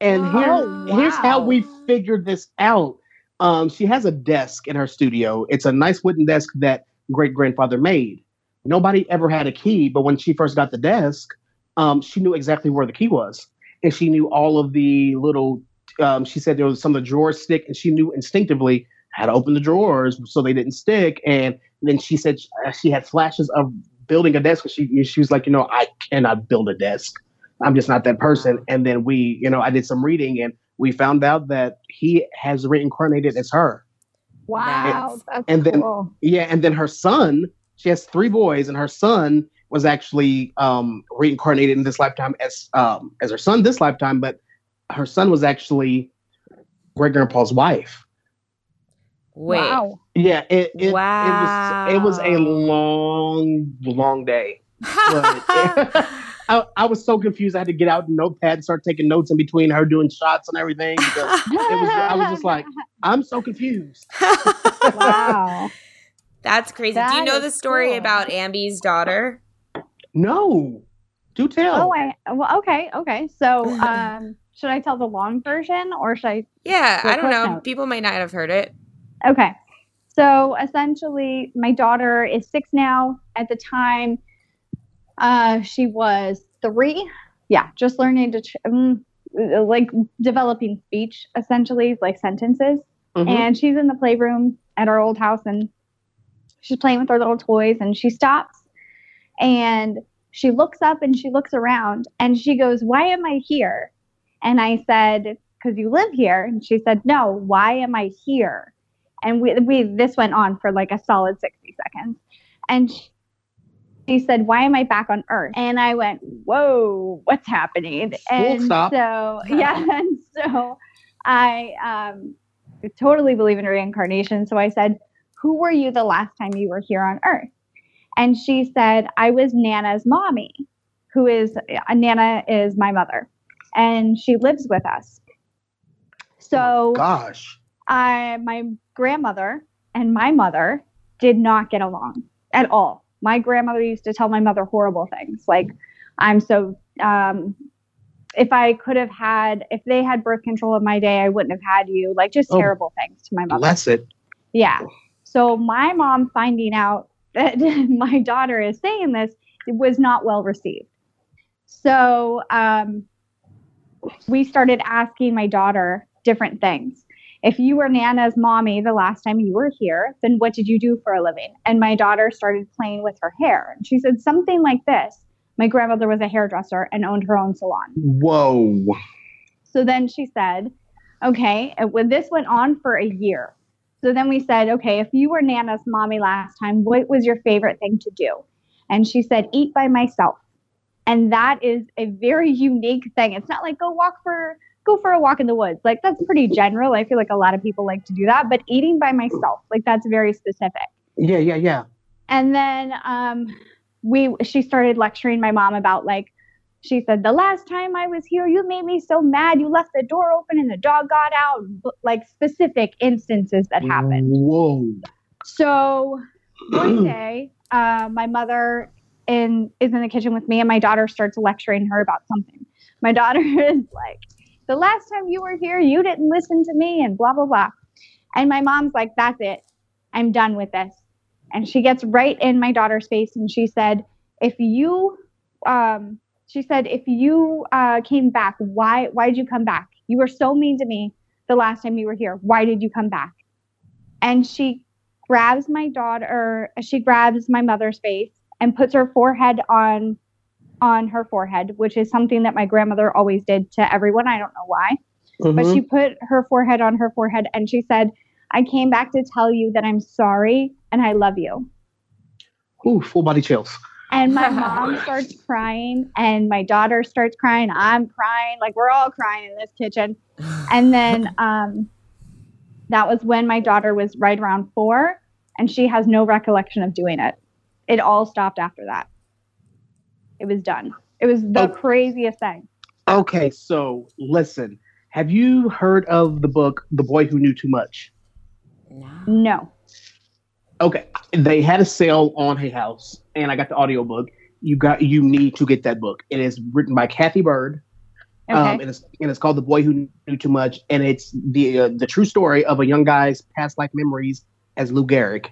And here, Oh, here's how we figured this out. Um, she has a desk in her studio. It's a nice wooden desk that great grandfather made. Nobody ever had a key, but when she first got the desk, um, she knew exactly where the key was, and she knew all of the little. Um, she said there was some of the drawers stick, and she knew instinctively how to open the drawers so they didn't stick. And then she said she, she had flashes of building a desk. She she was like, you know, I cannot build a desk. I'm just not that person. And then we, you know, I did some reading and we found out that he has reincarnated as her. wow. That's and then- cool. Yeah, and then her son, she has three boys, and her son was actually um, reincarnated in this lifetime as um, as her son this lifetime, but her son was actually great grandpa's wife. Wait. Wow. Yeah, it it, Wow. it was it was a long, long day. But I, I was so confused. I had to get out a notepad and start taking notes in between her doing shots and everything. It was, I was just like, I'm so confused. wow. That's crazy. Do you know the story cool. about Ambi's daughter? No, do tell. Oh, I well, okay, okay. So, um, should I tell the long version or should I? Yeah, I don't know. note. People might not have heard it. Okay. So essentially, my daughter is six now. At the time, uh, she was three. Yeah, just learning to ch- um, like developing speech, essentially, like sentences. Mhm. And she's in the playroom at our old house, and she's playing with her little toys. And she stops, and she looks up and she looks around, and she goes, "Why am I here?" And I said, "Because you live here." And she said, "No, why am I here?" And we, we this went on for like a solid 60 seconds. And she, she said why am i back on earth? And i went whoa what's happening? And stop. so yeah and so i um totally believe in reincarnation. So i said who were you the last time you were here on earth? And she said i was nana's mommy who is uh, nana is my mother and she lives with us. So Gosh. I my grandmother and my mother did not get along at all. My grandmother used to tell my mother horrible things like I'm so um if I could have had, if they had birth control in my day, I wouldn't have had you. Like just Oh. terrible things to my mother. Bless it. Yeah. So my mom finding out that my daughter is saying this was not well received. So um, we started asking my daughter different things. If you were Nana's mommy the last time you were here, then what did you do for a living? And my daughter started playing with her hair. And she said something like this My grandmother was a hairdresser and owned her own salon. Whoa. So then she said, okay, uh, and when this went on for a year. So then we said, okay, if you were Nana's mommy last time, what was your favorite thing to do? And she said, eat by myself. And that is a very unique thing. It's not like go walk for go for a walk in the woods. Like that's pretty general. I feel like a lot of people like to do that, but eating by myself, like that's very specific. Yeah, yeah, yeah. And then um, we she started lecturing my mom about like she said the last time I was here, you made me so mad. You left the door open and the dog got out. Like specific instances that happened. Whoa. So one day, uh, my mother in is in the kitchen with me, and my daughter starts lecturing her about something. My daughter is like, "The last time you were here, you didn't listen to me," and blah blah blah. And my mom's like, "That's it. I'm done with this." And she gets right in my daughter's face, and she said, "If you," um, she said, "If you uh, came back, why why did you come back? You were so mean to me the last time you were here. Why did you come back?" And she grabs my daughter she grabs my mother's face and puts her forehead on on her forehead which is something that my grandmother always did to everyone. I don't know why. But Mhm. she put her forehead on her forehead and she said i came back to tell you that i'm sorry and i love you. Ooh, full body chills. and my mom starts crying and my daughter starts crying. I'm crying. Like we're all crying in this kitchen. And then um, that was when my daughter was right around four and she has no recollection of doing it. It all stopped after that it was done it was the Oh. craziest thing Okay, so listen. Have you heard of the book The Boy Who Knew Too Much? No. no Okay, they had a sale on Hay House, and I got the audiobook. You got you need to get that book. It is written by Cathy Byrd, okay um, and it's and it's called The Boy Who Knew Too Much, and it's the uh, the true story of a young guy's past life memories as Lou Gehrig,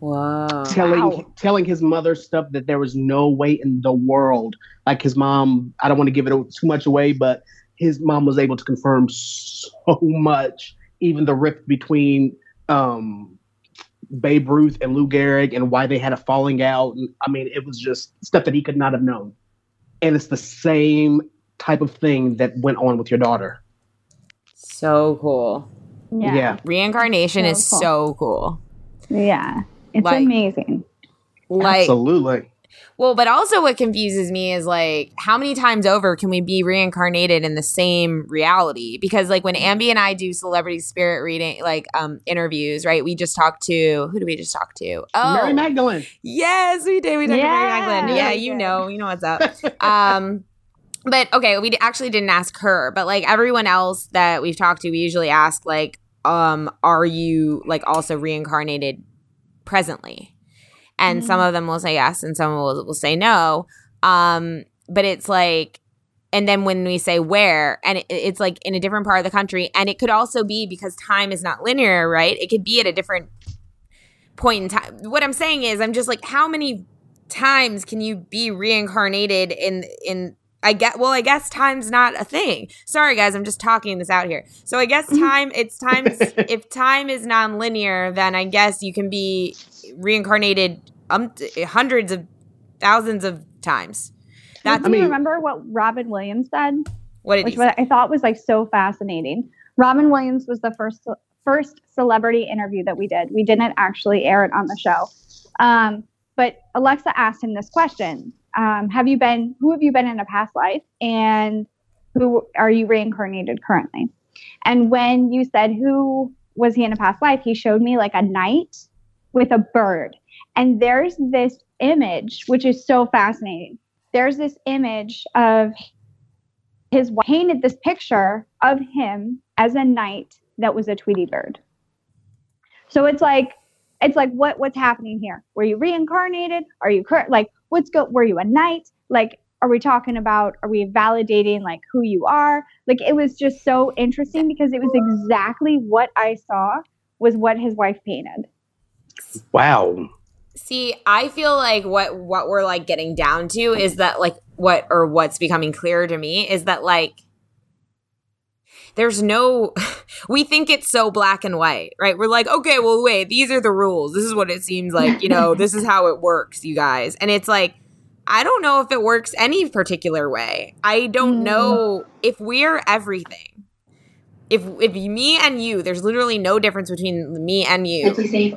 Whoa. telling Wow. telling his mother stuff that there was no way in the world. Like his mom, I don't want to give it too much away, but his mom was able to confirm so much, even the rift between um, Babe Ruth and Lou Gehrig and why they had a falling out. I mean, it was just stuff that he could not have known. And it's the same type of thing that went on with your daughter. So cool. yeah Yeah. Reincarnation So is cool. so cool. yeah it's Like- amazing Like, Absolutely. well, but also what confuses me is like, how many times over can we be reincarnated in the same reality? Because like when Ambi and I do celebrity spirit reading, like um interviews, right? We just talked to who do we just talk to? Oh, Mary Magdalene. Yes, we did. We talked to Mary Yeah. Magdalene. Yeah, you know, you know what's up. um, but okay, we actually didn't ask her, but like everyone else that we've talked to, we usually ask like, um, are you like also reincarnated presently? And some of them will say yes, and some will will say no. Um, but it's like, and then when we say where, and it, it's like in a different part of the country, and it could also be because time is not linear, right? It could be at a different point in time. What I'm saying is, I'm just like, how many times can you be reincarnated in in? I get well. I guess time's not a thing. Sorry, guys. I'm just talking this out here. So I guess time. It's times. if time is non-linear, then I guess you can be reincarnated um hundreds of thousands of times. That's do you mean- remember what robin williams said what it which is. what I thought was like so fascinating. Robin Williams was the first first celebrity interview that we did. We didn't actually air it on the show, um, but Alexa asked him this question: um, Have you been? Who have you been in a past life, and who are you reincarnated currently? And when you said who was he in a past life, he showed me like a knight with a bird, and there's this image which is so fascinating. There's this image of his wife painted this picture of him as a knight that was a Tweety bird. So it's like it's like what what's happening here? Were you reincarnated? Are you cur- like what's go? Were you a knight? Like are we talking about are we validating like who you are like it was just so interesting because it was exactly what i saw was what his wife painted wow see i feel like what what we're like getting down to is that like what or what's becoming clearer to me is that like there's no we think it's so black and white right we're like okay well wait these are the rules this is what it seems like you know this is how it works you guys and it's like I don't know if it works any particular way. I don't mm. know if we're everything. If if me and you, there's literally no difference between me and you.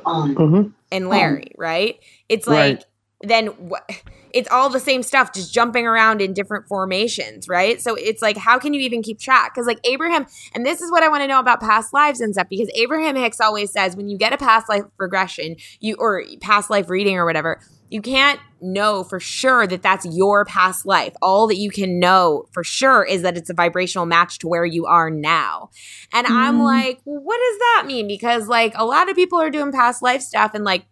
on. Mm-hmm. And Larry, on. right? It's like right. then wh- it's all the same stuff, just jumping around in different formations, right? So it's like, how can you even keep track? Because like Abraham, and this is what I want to know about past lives and stuff. Because Abraham Hicks always says, when you get a past life regression, you or past life reading or whatever, you can't know for sure that that's your past life. All that you can know for sure is that it's a vibrational match to where you are now. And mm. I'm like, well, what does that mean? Because like a lot of people are doing past life stuff and like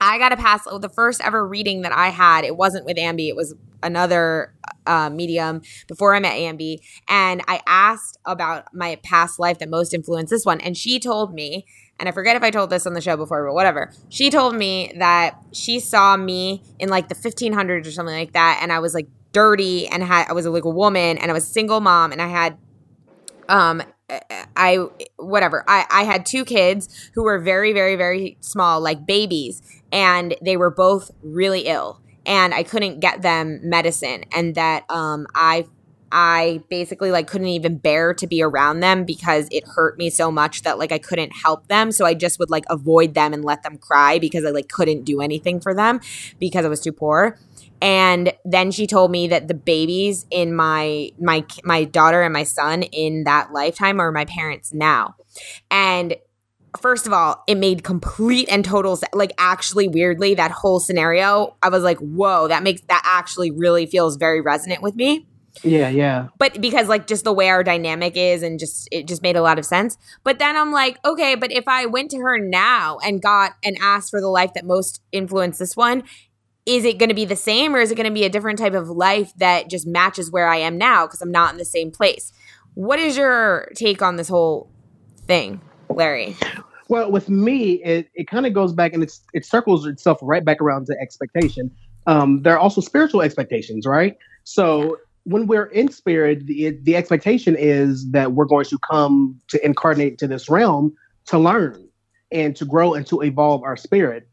I got a pass. Oh, the first ever reading that I had, it wasn't with Ambi, it was another uh, medium before I met Ambi. And I asked about my past life that most influenced this one. And she told me and I forget if I told this on the show before, but whatever. She told me that she saw me in like the 1500s or something like that, and I was like dirty and had I was like a woman and I was single mom and I had um I whatever I I had two kids who were very very very small like babies and they were both really ill and I couldn't get them medicine and that um I I basically like couldn't even bear to be around them because it hurt me so much that like I couldn't help them. So I just would like avoid them and let them cry because I like couldn't do anything for them because I was too poor. And then she told me that the babies in my my my daughter and my son in that lifetime are my parents now. And first of all, it made complete and total like actually weirdly that whole scenario. I was like, "Whoa, that makes that actually really feels very resonant with me." Yeah, yeah. But because like just the way our dynamic is and just it just made a lot of sense. But then I'm like, okay, but if I went to her now and got and asked for the life that most influenced this one, is it going to be the same or is it going to be a different type of life that just matches where I am now because I'm not in the same place? What is your take on this whole thing, Larry? Well, with me, it, it kind of goes back and it's it circles itself right back around to expectation. Um, there are also spiritual expectations, right? So when we're in spirit, the, the expectation is that we're going to come to incarnate to this realm to learn and to grow and to evolve our spirit.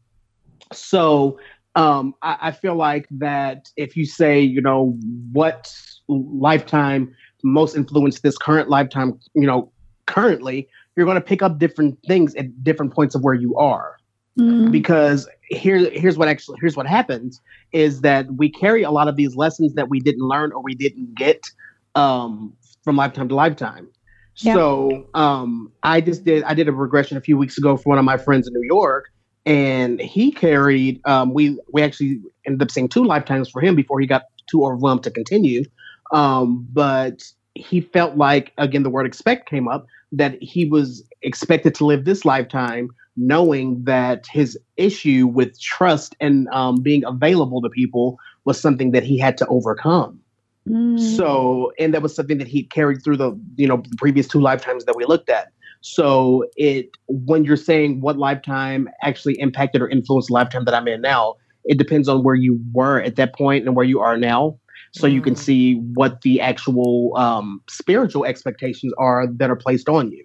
So um, I, I feel like that if you say, you know, what lifetime most influenced this current lifetime, you know, currently, you're going to pick up different things at different points of where you are. Mm-hmm. Because here, here's what actually here's what happens is that we carry a lot of these lessons that we didn't learn or we didn't get um, from lifetime to lifetime. Yeah. So um, I just did I did a regression a few weeks ago for one of my friends in New York, and he carried um, we we actually ended up seeing two lifetimes for him before he got too overwhelmed to continue. Um, but he felt like again the word expect came up that he was expected to live this lifetime knowing that his issue with trust and um, being available to people was something that he had to overcome. Mm. So, and that was something that he carried through the you know previous two lifetimes that we looked at. So, it when you're saying what lifetime actually impacted or influenced the lifetime that I'm in now, it depends on where you were at that point and where you are now. So you can mm. see what the actual um, spiritual expectations are that are placed on you.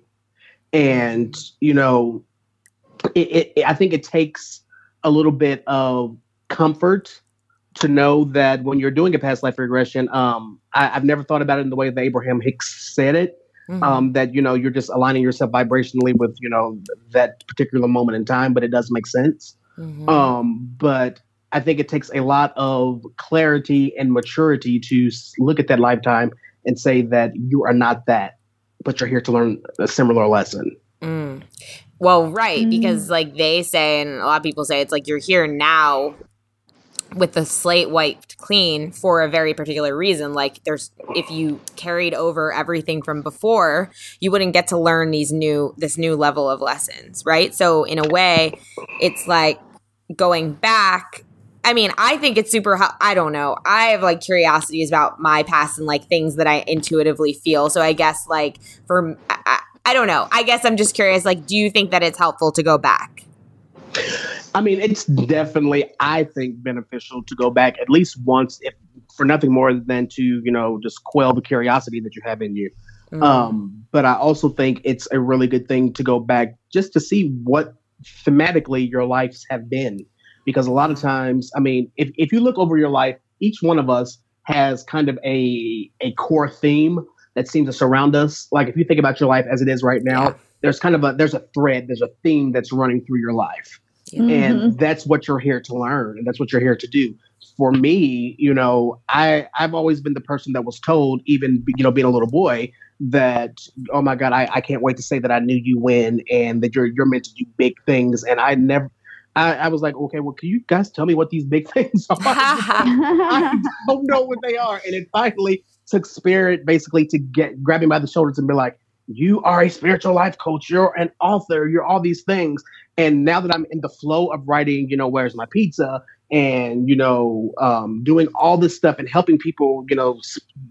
And you know, it, it, I think it takes a little bit of comfort to know that when you're doing a past life regression, um, I, have never thought about it in the way that Abraham Hicks said it. Mm-hmm. Um, that you know you're just aligning yourself vibrationally with you know that particular moment in time, but it does make sense. Mm-hmm. Um, but I think it takes a lot of clarity and maturity to look at that lifetime and say that you are not that, but you're here to learn a similar lesson. Mm. Well, right, mm. because like they say, and a lot of people say, it's like you're here now with the slate wiped clean for a very particular reason. Like there's if you carried over everything from before, you wouldn't get to learn these new this new level of lessons, right? So in a way, it's like going back I mean, I think it's super. I don't know. I have like curiosities about my past and like things that I intuitively feel. So I guess like for I, I don't know. I guess I'm just curious. Like, do you think that it's helpful to go back? I mean, it's definitely, I think, beneficial to go back at least once, if for nothing more than to, you know, just quell the curiosity that you have in you. Mm. Um, but I also think it's a really good thing to go back just to see what thematically your lives have been. Because a lot of times, I mean, if, if you look over your life, each one of us has kind of a a core theme that seems to surround us. Like if you think about your life as it is right now, yeah. there's kind of a there's a thread, there's a theme that's running through your life. Mm-hmm. And that's what you're here to learn and that's what you're here to do. For me, you know, I I've always been the person that was told, even you know, being a little boy, that oh my God, I, I can't wait to say that I knew you when and that you're you're meant to do big things. And I never I, I, was like, okay, well, can you guys tell me what these big things are? I don't know what they are. And it finally took spirit basically to get grab me by the shoulders and be like, you are a spiritual life coach, you're an author, you're all these things. And now that I'm in the flow of writing, you know, where's my pizza and, you know, um, doing all this stuff and helping people, you know,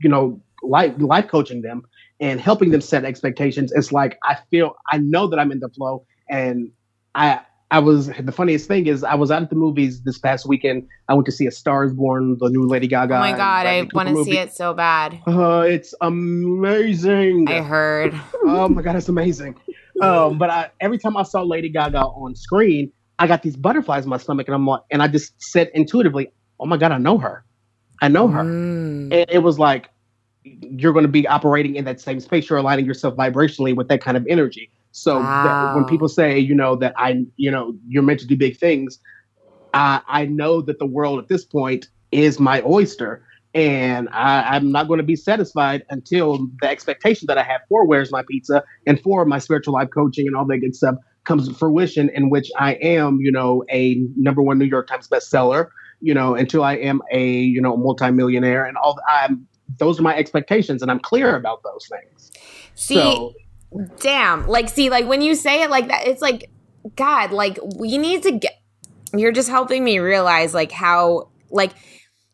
you know, life life coaching them and helping them set expectations, it's like I feel I know that I'm in the flow and I I was the funniest thing is I was out at the movies this past weekend. I went to see A Star Is Born, the new Lady Gaga. Oh my god, I want to see it so bad. Uh, it's amazing. I heard. oh my god, it's amazing. Um, but I, every time I saw Lady Gaga on screen, I got these butterflies in my stomach, and I'm like, and I just said intuitively, "Oh my god, I know her. I know her." Mm. And it was like you're going to be operating in that same space. You're aligning yourself vibrationally with that kind of energy. So wow. when people say, you know, that I, you know, you're meant to do big things, I, I know that the world at this point is my oyster. And I, am not going to be satisfied until the expectation that I have for Where's My Pizza and for my spiritual life coaching and all that good stuff comes to fruition, in which I am, you know, a number one New York Times bestseller, you know, until I am a, you know, multimillionaire and all. I'm those are my expectations, and I'm clear about those things. See, so, damn. Like see like when you say it like that it's like god like we need to get you're just helping me realize like how like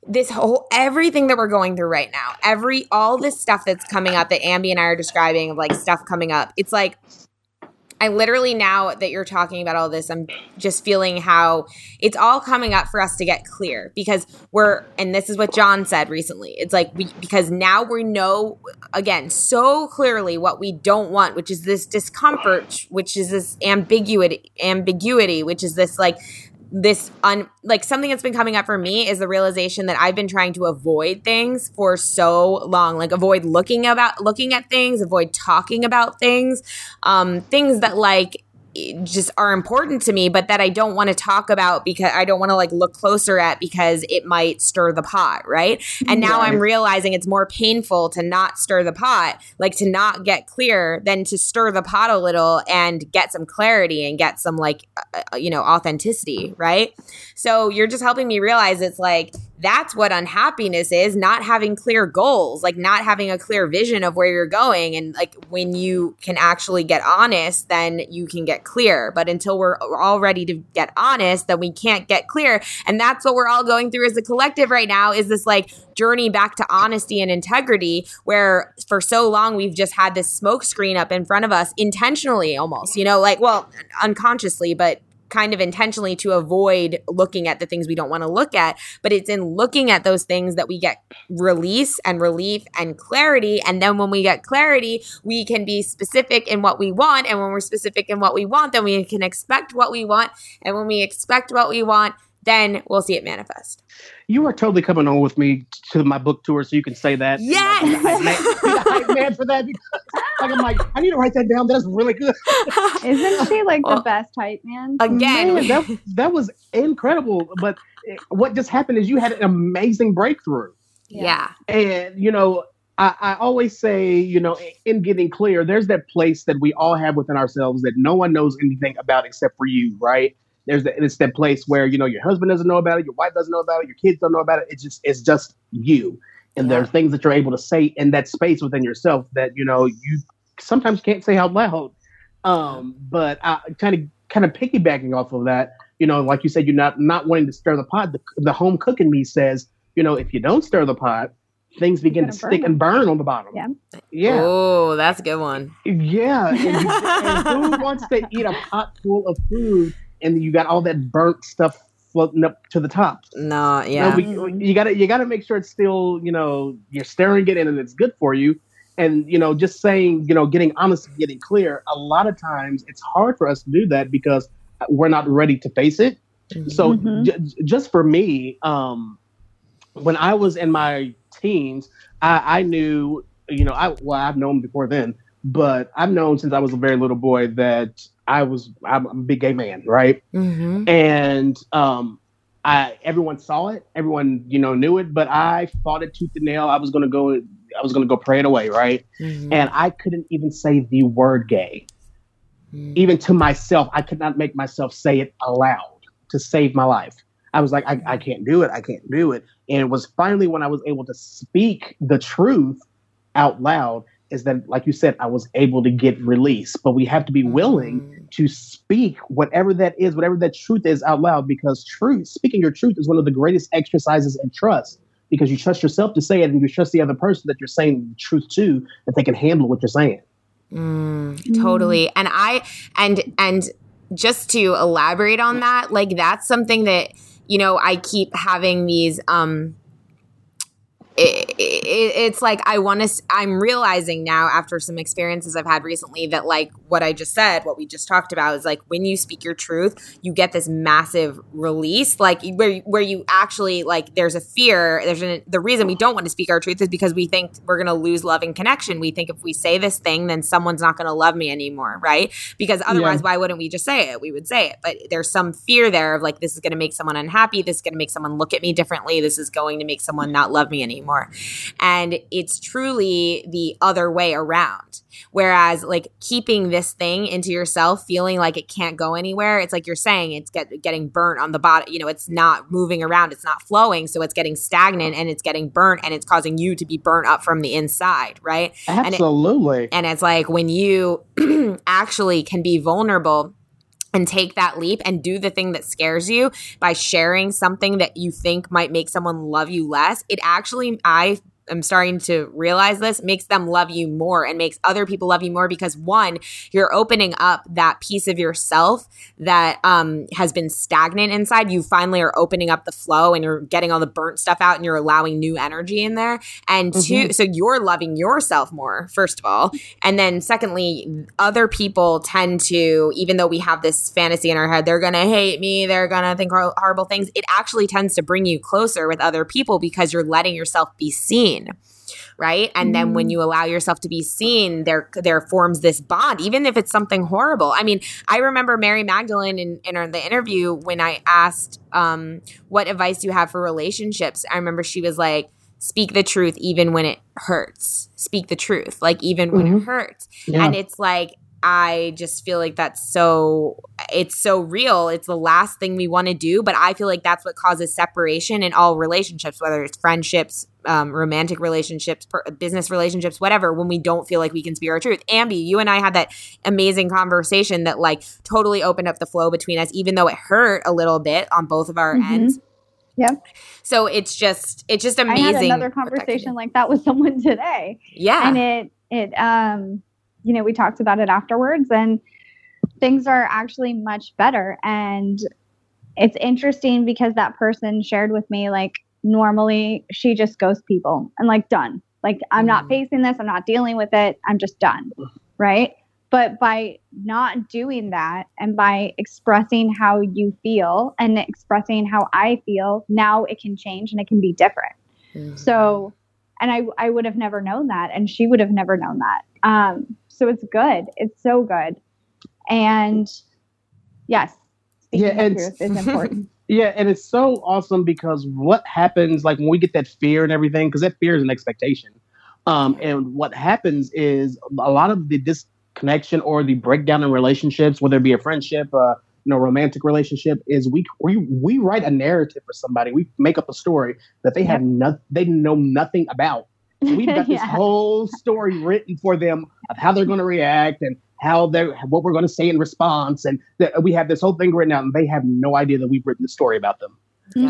this whole everything that we're going through right now every all this stuff that's coming up that ambi and i are describing of like stuff coming up it's like I literally now that you're talking about all this, I'm just feeling how it's all coming up for us to get clear because we're, and this is what John said recently. It's like we, because now we know again so clearly what we don't want, which is this discomfort, which is this ambiguity, ambiguity, which is this like this un like something that's been coming up for me is the realization that I've been trying to avoid things for so long like avoid looking about looking at things avoid talking about things um things that like just are important to me, but that I don't want to talk about because I don't want to like look closer at because it might stir the pot, right? And now I'm realizing it's more painful to not stir the pot, like to not get clear than to stir the pot a little and get some clarity and get some like uh, uh you know authenticity, right? So you're just helping me realize it's like that's what unhappiness is not having clear goals like not having a clear vision of where you're going. And like when you can actually get honest then you can get clear. But until we're all ready to get honest then we can't get clear. And that's what we're all going through as a collective right now is this like journey back to honesty and integrity where for so long we've just had this smoke screen up in front of us intentionally almost you know like well unconsciously but kind of intentionally to avoid looking at the things we don't want to look at but it's in looking at those things that we get release and relief and clarity and then when we get clarity we can be specific in what we want and when we're specific in what we want then we can expect what we want and when we expect what we want then we'll see it manifest. You are totally coming on with me to my book tour, so you can say that. Yes, like, man, for that. Like, I'm like, I need to write that down. That's really good. Isn't she like well, the best hype man? Again, man, that, that was incredible. But what just happened is you had an amazing breakthrough. Yeah, and you know. I, I always say, you know, in getting clear, there's that place that we all have within ourselves that no one knows anything about except for you, right? There's the, it's that place where you know your husband doesn't know about it, your wife doesn't know about it, your kids don't know about it. It's just it's just you, and yeah. there are things that you're able to say in that space within yourself that you know you sometimes can't say out loud. Um, but I kind of kind of piggybacking off of that, you know, like you said, you're not not wanting to stir the pot. The, the home cooking me says, you know, if you don't stir the pot, things begin to stick and burn on the bottom. Yeah. Yeah. Oh, that's a good one. Yeah. And, you, and who wants to eat a pot full of food and you got all that burnt stuff floating up to the top? No, yeah. No, we, you gotta you gotta make sure it's still, you know, you're stirring it in and it's good for you. And you know, just saying, you know, getting honest getting clear, a lot of times it's hard for us to do that because we're not ready to face it. Mm-hmm. So Mhm. j- just for me, um, when I was in my teens, I, I knew, you know, I well, I've known before then, but I've known since I was a very little boy that I was I'm a big gay man, right? Mhm. And um, I everyone saw it, everyone you know knew it, but I fought it tooth and nail. I was gonna go, I was gonna go pray it away, right? Mhm. And I couldn't even say the word gay Mhm. even to myself, I could not make myself say it aloud to save my life. I was like, I, I can't do it. I can't do it. And it was finally when I was able to speak the truth out loud, is that, like you said, I was able to get released. But we have to be willing Mhm. to speak whatever that is, whatever that truth is out loud, because truth, speaking your truth is one of the greatest exercises in trust. Because you trust yourself to say it and you trust the other person that you're saying the truth to, that they can handle what you're saying. Mm, totally. And I and and just to elaborate on that, like that's something that you know I keep having these um it, it, it's like I want to. I'm realizing now after some experiences I've had recently that like what I just said, what we just talked about is like when you speak your truth, you get this massive release, like where where you actually like there's a fear. There's an, the reason we don't want to speak our truth is because we think we're going to lose love and connection. We think if we say this thing, then someone's not going to love me anymore, right? Because otherwise, why wouldn't we just say it? We would say it, but there's some fear there of like this is going to make someone unhappy. This is going to make someone look at me differently. This is going to make someone not love me anymore. And it's truly the other way around. Whereas, like keeping this thing into yourself, feeling like it can't go anywhere, it's like you're saying it's get, getting burnt on the bottom. You know, it's not moving around, it's not flowing. So it's getting stagnant and it's getting burnt and it's causing you to be burnt up from the inside, right? it- Absolutely. And it's like when you actually can be vulnerable and take that leap and do the thing that scares you by sharing something that you think might make someone love you less, it actually, I am starting to realize this makes them love you more and makes other people love you more because one you're opening up that piece of yourself that um, has been stagnant inside. You finally are opening up the flow and you're getting all the burnt stuff out and you're allowing new energy in there. And 2 Mhm. so you're loving yourself more first of all. And then secondly other people tend to even though we have this fantasy in our head they're gonna hate me they're gonna think horrible things it actually tends to bring you closer with other people because you're letting yourself be seen right? And then when you allow yourself to be seen there there forms this bond even if it's something horrible. I mean i remember mary magdalene in, in the interview when i asked um, what advice do you have for relationships? I remember she was like speak the truth even when it hurts. Speak the truth like even when it Mhm. hurts. Yeah. and it's like i just feel like that's so it's so real it's the last thing we want to do but i feel like that's what causes separation in all relationships whether it's friendships um, romantic relationships per- business relationships whatever when we don't feel like we can speak our truth ambi you and i had that amazing conversation that like totally opened up the flow between us even though it hurt a little bit on both of our Mhm. ends Yep. so it's just it's just I amazing had another what that can conversation like that with someone today. yeah and it it um you know we talked about it afterwards and things are actually much better and it's interesting because that person shared with me like normally she just ghosts people and like done like i'm not Mhm. facing this i'm not dealing with it i'm just done right but by not doing that and by expressing how you feel and expressing how i feel now it can change and it can be different Mhm. so, and I, I would have never known that, and she would have never known that. Um, so it's good. It's so good. And yes, speaking Yeah, and- truth is important. Yeah, and it's so awesome because what happens, like when we get that fear and everything, because that fear is an expectation. Um, and what happens is a lot of the disconnection or the breakdown in relationships, whether it be a friendship, uh, you know, romantic relationship, is we we we write a narrative for somebody. We make up a story that they have no, they know nothing about, We've got this whole story written for them of how they're going to react and how they're what we're going to say in response, and that we have this whole thing written out, and they have no idea that we've written the story about them.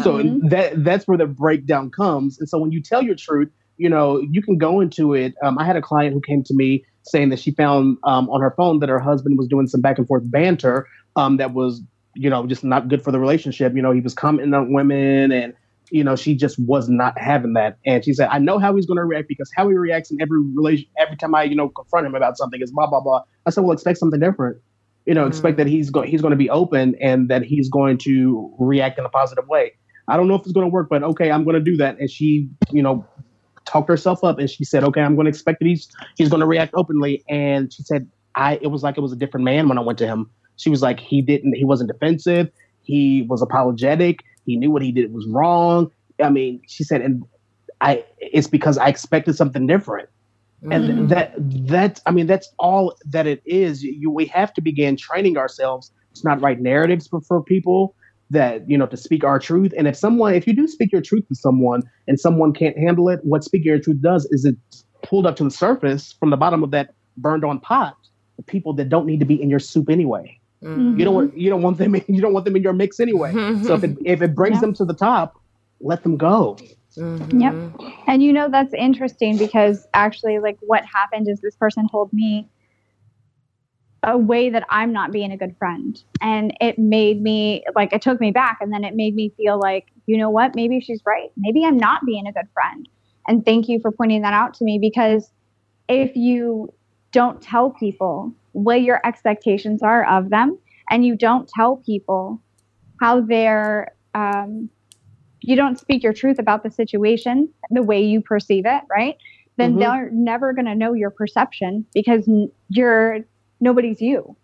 So Mhm. that that's where the breakdown comes. And so when you tell your truth, you know you can go into it. Um, I had a client who came to me saying that she found um, on her phone that her husband was doing some back and forth banter um, that was you know just not good for the relationship. You know he was commenting on women and you know she just was not having that. And she said, I know how he's going to react because how he reacts in every relation every time I you know confront him about something is blah blah blah. I said, well, expect something different you know, expect Mm. that he's going he's going to be open and that he's going to react in a positive way. I don't know if it's going to work, but okay, I'm going to do that. And she, you know, talked herself up and she said, okay, I'm going to expect that he's he's going to react openly. And she said, I it was like it was a different man when I went to him. She was like, he didn't, he wasn't defensive. He was apologetic. He knew what he did was wrong. I mean, she said, and I it's because I expected something different. And Mhm. that that i mean that's all that it is. You we have to begin training ourselves. To not write narratives for, for people that you know to speak our truth. And if someone if you do speak your truth to someone and someone can't handle it what speaking your truth does is it pulled up to the surface from the bottom of that burned on pot the people that don't need to be in your soup anyway Mm. you don't want you don't want them in, you don't want them in your mix anyway so if it if it brings Yeah. them to the top let them go Mhm. Yep. And you know, that's interesting because actually, like, what happened is this person told me a way that I'm not being a good friend. And it made me, like, it took me back. And then it made me feel like, you know what? Maybe she's right. Maybe I'm not being a good friend. And thank you for pointing that out to me because if you don't tell people what your expectations are of them and you don't tell people how they're, um, you don't speak your truth about the situation the way you perceive it, right? Then Mhm. they're never going to know your perception because you're nobody's you.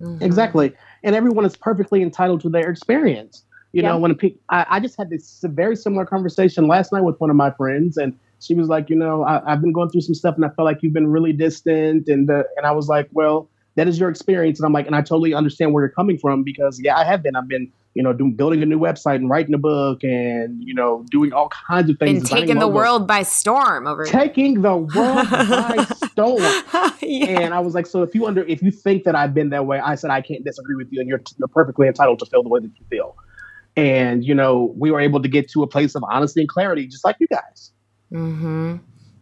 Mhm. Exactly. And everyone is perfectly entitled to their experience. You Yeah. know, when a pe- I, I just had this very similar conversation last night with one of my friends, and she was like, you know, I, I've been going through some stuff, and I felt like you've been really distant, and the, and I was like, well, that is your experience, and I'm like, and I totally understand where you're coming from because yeah, I have been. I've been, you know, doing building a new website and writing a book, and you know, doing all kinds of things. Been taking the world by storm over here. taking the world by storm. yeah. And I was like, so if you under if you think that I've been that way, I said I can't disagree with you, and you're you're perfectly entitled to feel the way that you feel. And you know, we were able to get to a place of honesty and clarity, just like you guys. Mm-hmm.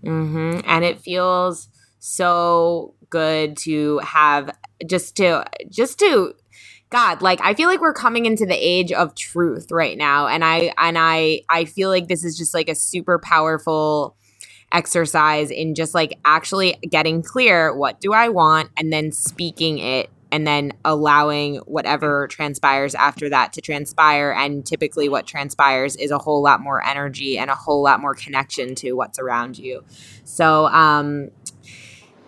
Mm-hmm. And it feels so good to have just to just to God, like I feel like we're coming into the age of truth right now. And I and I I feel like this is just like a super powerful exercise in just like actually getting clear what do I want and then speaking it and then allowing whatever transpires after that to transpire and typically what transpires is a whole lot more energy and a whole lot more connection to what's around you so um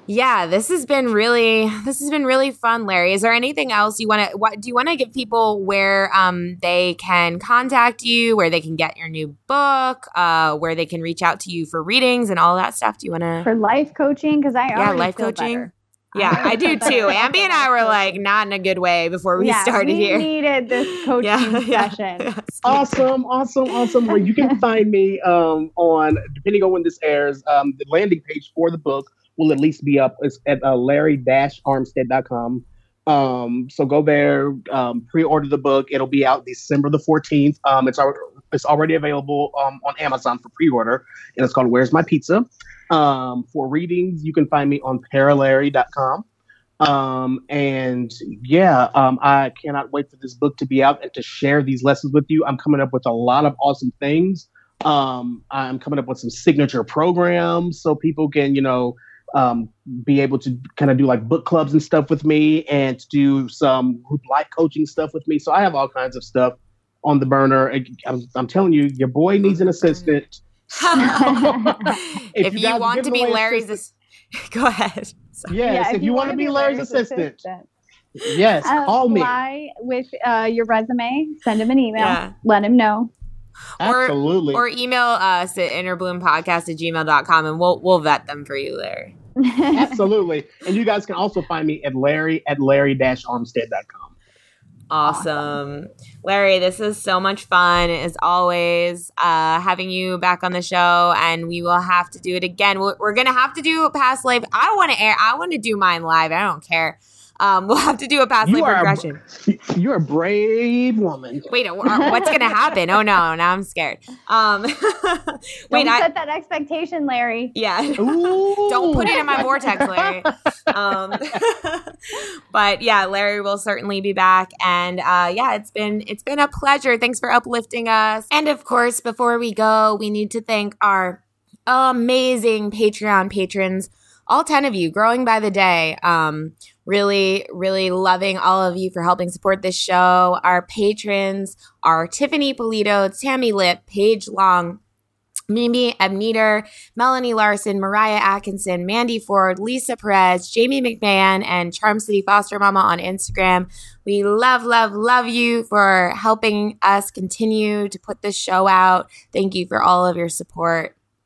yeah this has been really this has been really fun larry is there anything else you want to what do you want to give people where um they can contact you where they can get your new book uh where they can reach out to you for readings and all that stuff do you want to For life coaching, because I Yeah, life coaching. better. Yeah, I do too. Ambi and I were like not in a good way before we yeah, started we here. We needed this coaching session. Awesome, awesome, awesome. Where you can find me um, on depending on when this airs, um, the landing page for the book will at least be up. It's at uh, larry-armstead.com. Um, so go there, um, pre-order the book. It'll be out December the 14th. Um, it's al- it's already available um, on Amazon for pre-order, and it's called "Where's My Pizza." Um, for readings, you can find me on paralarry.com. Um, and yeah, um, I cannot wait for this book to be out and to share these lessons with you. I'm coming up with a lot of awesome things. Um, I'm coming up with some signature programs so people can, you know, um, be able to kind of do like book clubs and stuff with me and to do some group life coaching stuff with me. So I have all kinds of stuff on the burner. I'm, I'm telling you, your boy needs an assistant. if, If you you, want to be away Larry's, ass- go ahead. Sorry. Yes, if, you, want to be Larry's assistant, yes, call me. Apply with uh, your resume. Send him an email. Yeah. Let him know. Or- Absolutely. Or email us at innerbloompodcast at gmail.com and we'll we'll vet them for you, Larry. Absolutely. And you guys can also find me at Larry at Larry-Armstead.com. Awesome. Larry, this is so much fun as always, uh, having you back on the show, and we will have to do it again. We're, we're going to have to do past life. I want to air, I want to do mine live. I don't care. Um, we'll have to do a past life regression. A, you're a brave woman. Wait, uh, what's going to happen? Oh no, now I'm scared. Um, wait, don't I, set that expectation, Larry. Yeah, don't put it in my vortex, Larry. Um, but yeah, Larry will certainly be back, and uh, yeah, it's been it's been a pleasure. Thanks for uplifting us, and of course, before we go, we need to thank our amazing Patreon patrons all 10 of you growing by the day. Um, really, really loving all of you for helping support this show. Our patrons are Tiffany Polito, Tammy Lip, Paige Long, Mimi Ebneter, Melanie Larson, Mariah Atkinson, Mandy Ford, Lisa Perez, Jamie McMahon, and Charm City Foster Mama on Instagram. We love, love, love you for helping us continue to put this show out. Thank you for all of your support.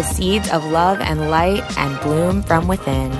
the seeds of love and light and bloom from within.